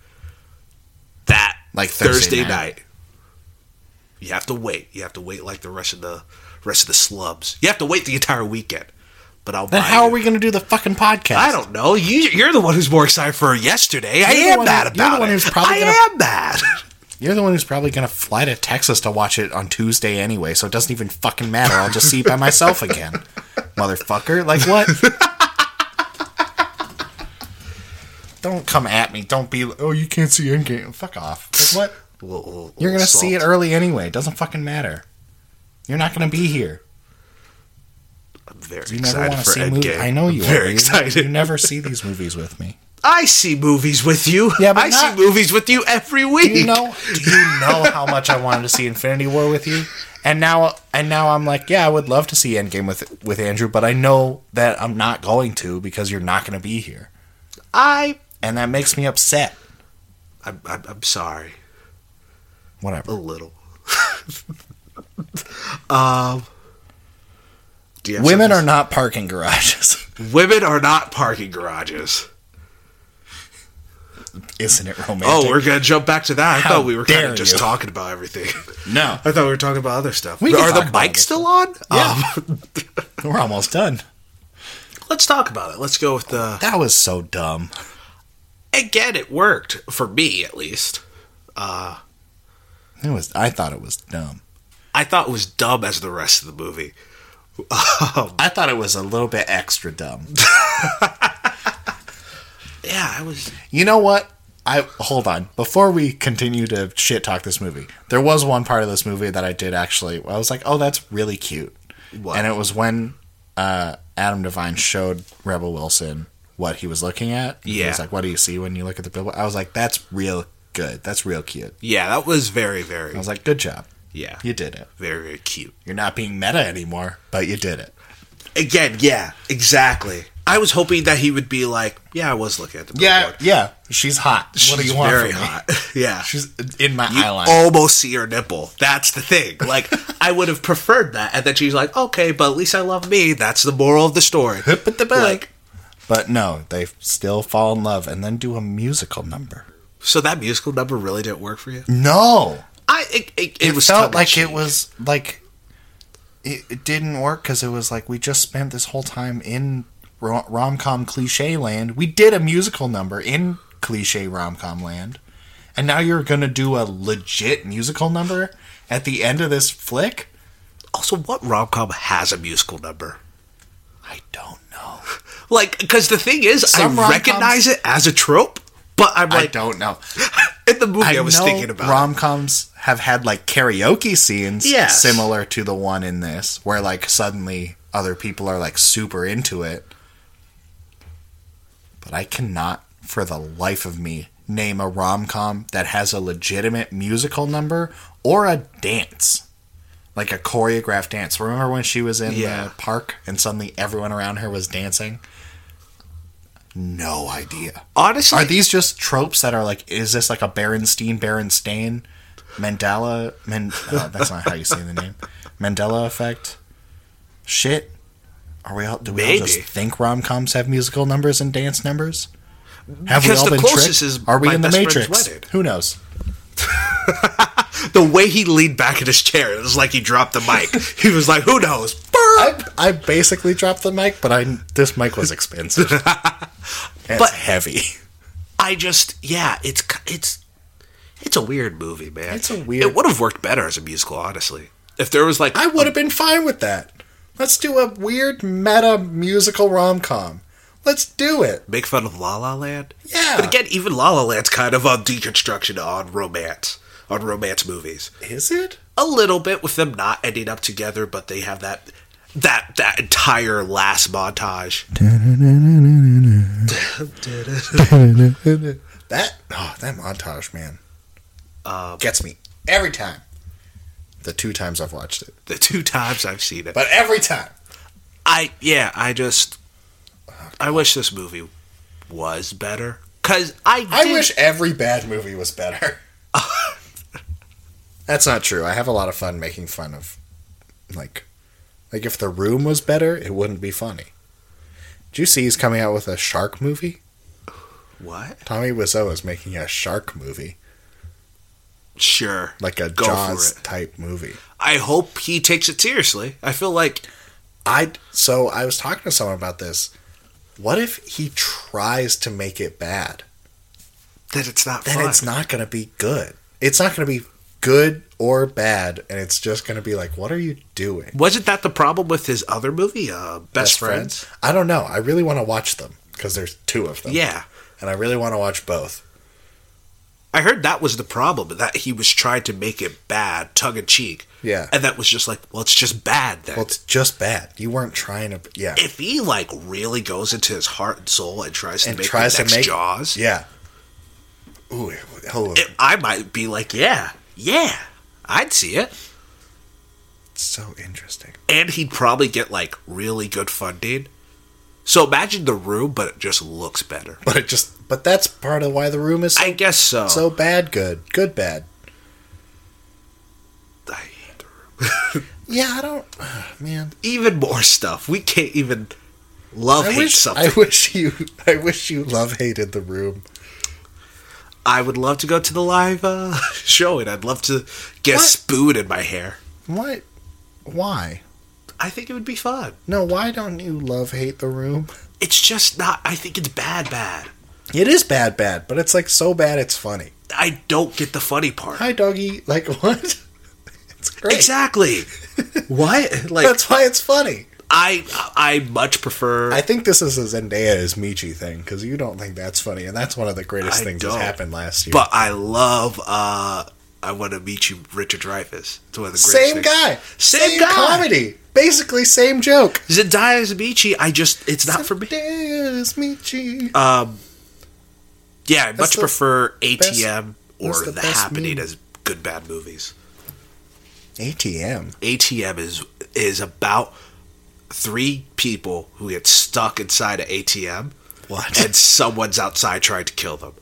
that Like Thursday Thursday night. night. You have to wait. You have to wait like the rest of the rest of the slubs. You have to wait the entire weekend. But I'll Then how are we going to do the fucking podcast? I don't know. You, you're the one who's more excited for yesterday. I You're the am mad who- you're the about one it. who's probably I gonna- am mad. You're the one who's probably going to fly to Texas to watch it on Tuesday anyway, so it doesn't even fucking matter. I'll just see it by myself again. Motherfucker. Like what? Don't come at me. Don't be, oh, you can't see Endgame. Fuck off. Like what? We'll- we'll- You're going to see it early anyway. It doesn't fucking matter. You're not to be here. I'm very You never excited for see movies. Endgame. I know you I'm are. Very You- excited. You never see these movies with me. I see movies with you. Yeah, but I not- see movies with you every week. Do you know? Do you know how much I wanted to see Infinity War with you? And now, and now I'm like, yeah, I would love to see Endgame with with Andrew, but I know that I'm not going to because you're not going to be here, I and that makes me upset. I'm, I'm, I'm sorry. Whatever. A little. um, Women are not parking garages. women are not parking garages. Isn't it romantic? Oh, we're gonna jump back to that. I How thought we were kind of just you. talking about everything. no. I thought we were talking about other stuff. We are the other still on? Yeah. Um, We're almost done. let's talk about it. Let's go with the. That was so dumb. Again, it worked for me at least. Uh, It was. I thought it was dumb. I thought it was dumb as the rest of the movie. Um, I thought it was a little bit extra dumb. Yeah, I was. You know what? I hold on. Before we continue to shit talk this movie, there was one part of this movie that I did actually. I was like, "Oh, that's really cute," What? and it was when uh, Adam Devine showed Rebel Wilson what he was looking at. he Yeah. was like, "What do you see when you look at the billboard?" I was like, "That's real good. That's real cute." Yeah, that was very, very. I was like, "Good job." Yeah. You did it. Very, very cute. You're not being meta anymore, but you did it. Again, yeah, exactly. I was hoping that he would be like, yeah, I was looking at the Yeah, billboard. yeah. She's hot. She's what do you want very hot. yeah. She's in my you eyeline. almost see her nipple. That's the thing. Like, I would have preferred that. And then she's like, okay, but at least I love me. That's the moral of the story. Hip at the back. Like, but no, they still fall in love and then do a musical number. so that musical number really didn't work for you? No, I it, it, it, it, was felt like it was like it, it didn't work because it was like we just spent this whole time in rom com cliche land. We did a musical number in cliche rom com land, and now you're gonna do a legit musical number at the end of this flick. Also, what rom com has a musical number? I don't know. Like, because the thing is, Some I rom-coms- recognize it as a trope, but I'm like, I don't know. in the movie I, was thinking about. rom coms have had like karaoke scenes Yes. similar to the one in this, where like suddenly other people are like super into it. But I cannot, for the life of me, name a rom com that has a legitimate musical number or a dance. Like a choreographed dance. Remember when she was in Yeah. the park and suddenly everyone around her was dancing? No idea. Honestly, Are these just tropes that are like? Is this like a Berenstein, Berenstain, Mandela? Men, uh, that's not how you say the name. Mandela effect. Shit. Are we all? Do we all just think rom coms have musical numbers and dance numbers? Have we Because all the been closest tricked? is Are we in the Matrix? Who knows? the way he leaned back in his chair, it was like he dropped the mic. he was like, "Who knows?" I, I basically dropped the mic, but I this mic was expensive. it's But- heavy. I just, yeah, it's it's it's a weird movie, man. It's a weird- It would have worked better as a musical, honestly. If there was like, I would have been fine with that. Let's do a weird meta musical rom com. Let's do it. make fun of La La Land. Yeah. But again, even La La Land's kind of a deconstruction on romance, on romance movies. Is it? A little bit with them not ending up together, but they have that that that entire last montage. That oh, that montage, man, Um, gets me every time. The two times I've watched it, the two times I've seen it, but every time. I yeah, I just I wish this movie was better because I I wish every bad movie was better. That's not true. I have a lot of fun making fun of, like, like if The Room was better, it wouldn't be funny. Did you see he's coming out with a shark movie? what Tommy Wiseau is making a shark movie, sure like a Go Jaws type movie. I hope he takes it seriously. I feel like I so I was talking to someone about this. What if he tries to make it bad? that it's not Then fun. it's not going to be good. It's not going to be good or bad, and it's just going to be like, what are you doing? Wasn't that the problem with his other movie, uh, Best, Friends? I don't know. I really want to watch them because there's two of them. Yeah, and I really want to watch both. I heard that was the problem. That he was trying to make it bad, tongue in cheek. Yeah. and that was just like, well, it's just bad. Then Well, it's just bad. You weren't trying to. Yeah, if he like really goes into his heart and soul and tries to and make tries the to next make Jaws, Yeah. Ooh, oh, it, I might be like, yeah, yeah, I'd see it. it's so interesting. and he'd probably get like really good funding. So imagine the room, but it just looks better. But it just. But that's part of why the room is so, I guess so. so bad. Good. Good. Bad. I hate the room. Yeah, I don't. man, even more stuff. We can't even love I hate wish. something. I wish you. I wish you love hated the room. I would love to go to the live uh, show, and I'd love to get What? a spoon in my hair. What? Why? I think it would be fun. No, why don't you love hate the room? It's just not. I think it's bad, bad. It is bad, bad, but it's like so bad it's funny. I don't get the funny part. Hi, doggy. Like what? It's great. Exactly. what? Like That's why it's funny. I, I much prefer. I think this is a Zendaya as Meechee thing because you don't think that's funny, and that's one of the greatest I things that happened last year. But I love uh I want to meet you, Richard Dreyfuss. It's one of the greatest same things. guy, Same guy. comedy, basically same joke. Zendaya Meechee, I just it's not for me. Zendaya's Meechee. Um Yeah, I much prefer ATM or the The, Happening meme. as good bad movies. ATM. ATM is is about three people who get stuck inside an ATM What? and someone's outside trying to kill them.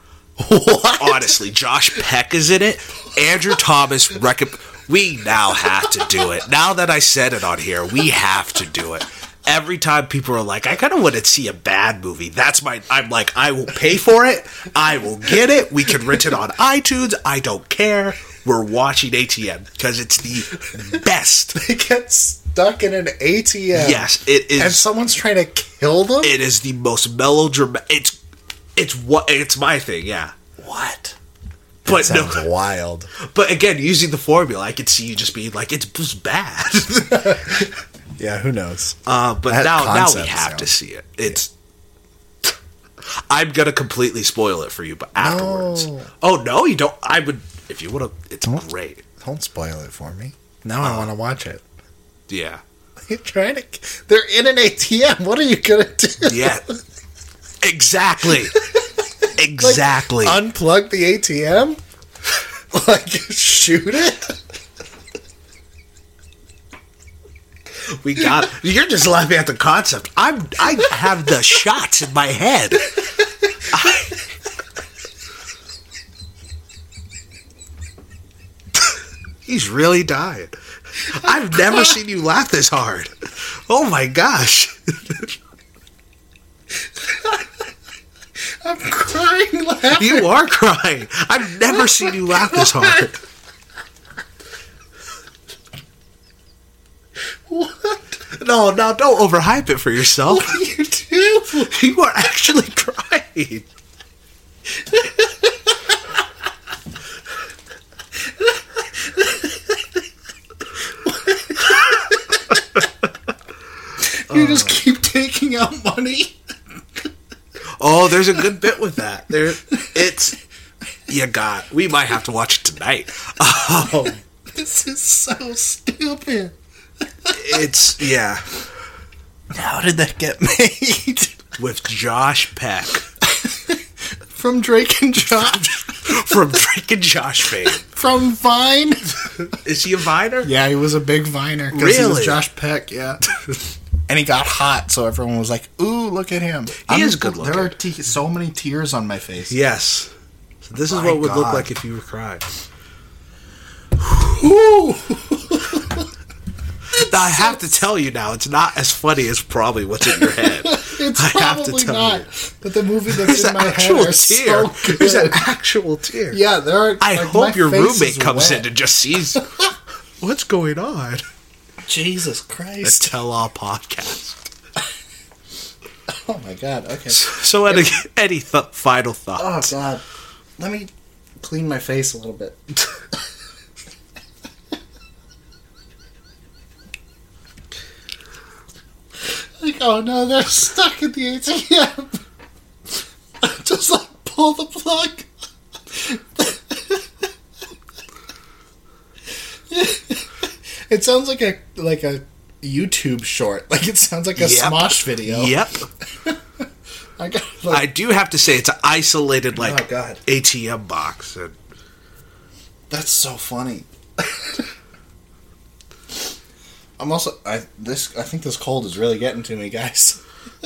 What? Honestly, Josh Peck is in it. Andrew Thomas recommend. We now have to do it. Now that I said it on here, we have to do it. Every time people are like, I kind of want to see a bad movie. That's my. I'm like, I will pay for it. I will get it. We can rent it on iTunes. I don't care. We're watching ATM because it's the best. They get stuck in an ATM. Yes, it is. And someone's trying to kill them? it is the most melodramatic. It's it's what it's my thing. Yeah, what? but Sounds no, wild. but again, using the formula, I could see you just being like, it's just bad. Yeah, who knows? uh, but That now, now we have to see it. It's. I'm gonna completely spoil it for you, but afterwards. No. Oh no, you don't. I would if you want to. It's Don't. great. Don't spoil it for me. Now I want to watch it. Yeah, You're trying to. They're in an ATM. What are you gonna do? yeah, exactly, exactly. Unplug the ATM? Like shoot it? We got. You're just laughing at the concept. I'm. I have the shots in my head. I- He's really dying. I've never seen you laugh this hard. Oh my gosh. I'm crying laughing. You are crying. I've never seen you laugh this hard. What? No, no, don't overhype it for yourself. What do you do? You are actually crying. You just keep taking out money. Oh, there's a good bit with that. There, it's you got. We might have to watch it tonight. Um, This is so stupid. it's yeah, How did that get made? with Josh Peck From Drake and Josh? from Drake and Josh fame. From Vine? Is he a viner? Yeah, he was a big Viner. 'cause He was Really? Josh Peck, yeah. and he got hot, so everyone was like, ooh, look at him. He is good looking. There are te- so many tears on my face. Yes. So this is My what would look like if you were crying. Now, I have to tell you now, it's not as funny as probably what's in your head. It's I have to probably tell not. you. But the movie that's in my head is tear. so good. There's an actual tear. yeah, there are. I like, hope your roommate comes wet. in and just sees what's going on. Jesus Christ! Tell All podcast. Oh my God. Okay. So, any, any th- final Oh thoughts? God. Let me clean my face a little bit. like, oh no, they're stuck in the ATM. Just like pull the plug. It sounds like a like a YouTube short. Like it sounds like a Yep. Smosh video. Yep. I got like, I do have to say it's an isolated like Oh, God. ATM box. And That's so funny. I'm also I this I think this cold is really getting to me, guys.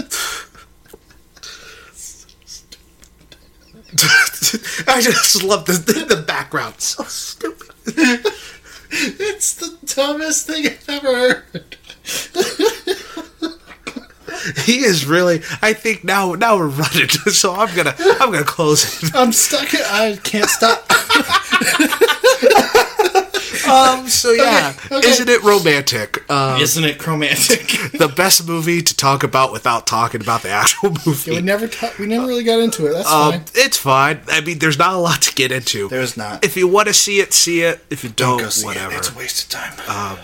I just love the the background. So stupid. It's the dumbest thing I've ever heard. He is really. I think now now we're running, so I'm gonna I'm gonna close it. I'm stuck. I can't stop. Um. So yeah, okay. isn't it romantic? Um, Isn't it romantic? the best movie to talk about without talking about the actual movie. we never ta- we never really got into it. That's um, fine. it's fine. I mean, there's not a lot to get into. There's not. If you want to see it, see it. If you don't, Go see it. whatever. It's a waste of time.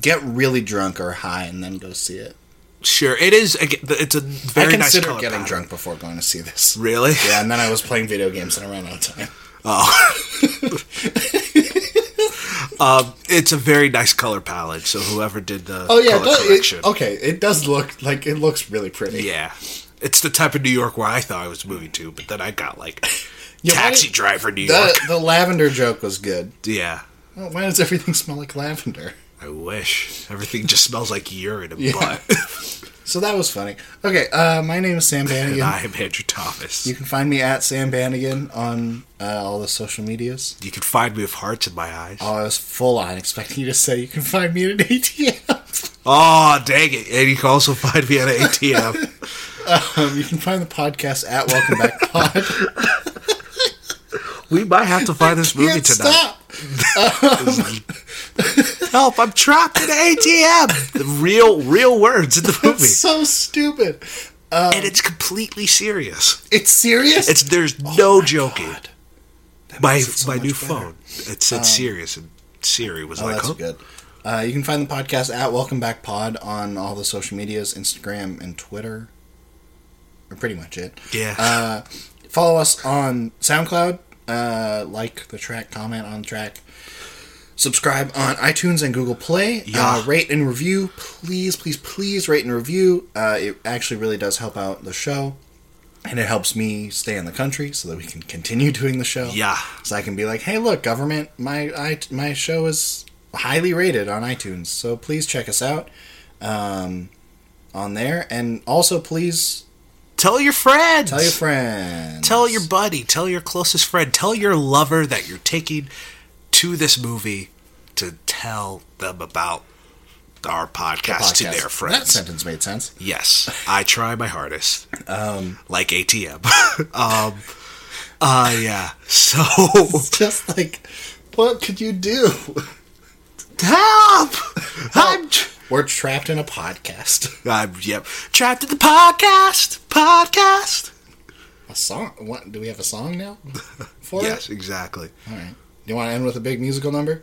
Get really drunk or high and then go see it. Sure, it is. It's a very I nice considered color getting palette. drunk before going to see this. Really? Yeah, and then I was playing video games and I ran out of time. Oh. Um, it's a very nice color palette. So whoever did the Oh yeah, color does, it, okay. It does look like it looks really pretty. yeah, it's the type of New York where I thought I was moving to, but then I got like Yeah, Taxi Driver New York. The the lavender joke was good. yeah, Oh, why does everything smell like lavender? I wish everything just smells like urine and Yeah. butt. So that was funny. Okay, uh, my name is Sam and Bannigan. I am Andrew Thomas. You can find me at Sam Bannigan on uh, all the social medias. You can find me with hearts in my eyes. Oh, I was full on expecting you to say you can find me at an ATM. Oh, dang it. And you can also find me at an ATM. um, you can find the podcast at Welcome Back Pod. we might have to find this movie tonight. stop. Help, I'm trapped in ATM. The real, real words in the movie. So stupid. and it's completely serious. It's serious. It's There's no joking. God. My, it so my new better. phone, it said serious, and Siri was Oh, like, that's good. Uh, you can find the podcast at Welcome Back Pod on all the social medias, Instagram and Twitter. Or pretty much it. Yeah. Uh, follow us on SoundCloud. Uh, like the track, comment on the track. Subscribe on iTunes and Google Play. Yeah. Uh, rate and review. Please, please, please rate and review. Uh, it actually really does help out the show. And it helps me stay in the country so that we can continue doing the show. yeah. So I can be like, hey, look, government, my I, my show is highly rated on iTunes. So please check us out um, on there. And also, please Tell your friends. tell your friends. Tell your buddy. Tell your closest friend. Tell your lover that you're taking to this movie to tell them about our podcast, to podcast. their friends. That sentence made sense. Yes, I try my hardest. Um, like ATM. um, uh, yeah. So It's just like, what could you do? help! I'm, tr- We're trapped in a podcast. I'm uh, yep trapped in the podcast. Podcast. A song? What? Do we have a song now? For Yes, exactly. All right. Do you want to end with a big musical number?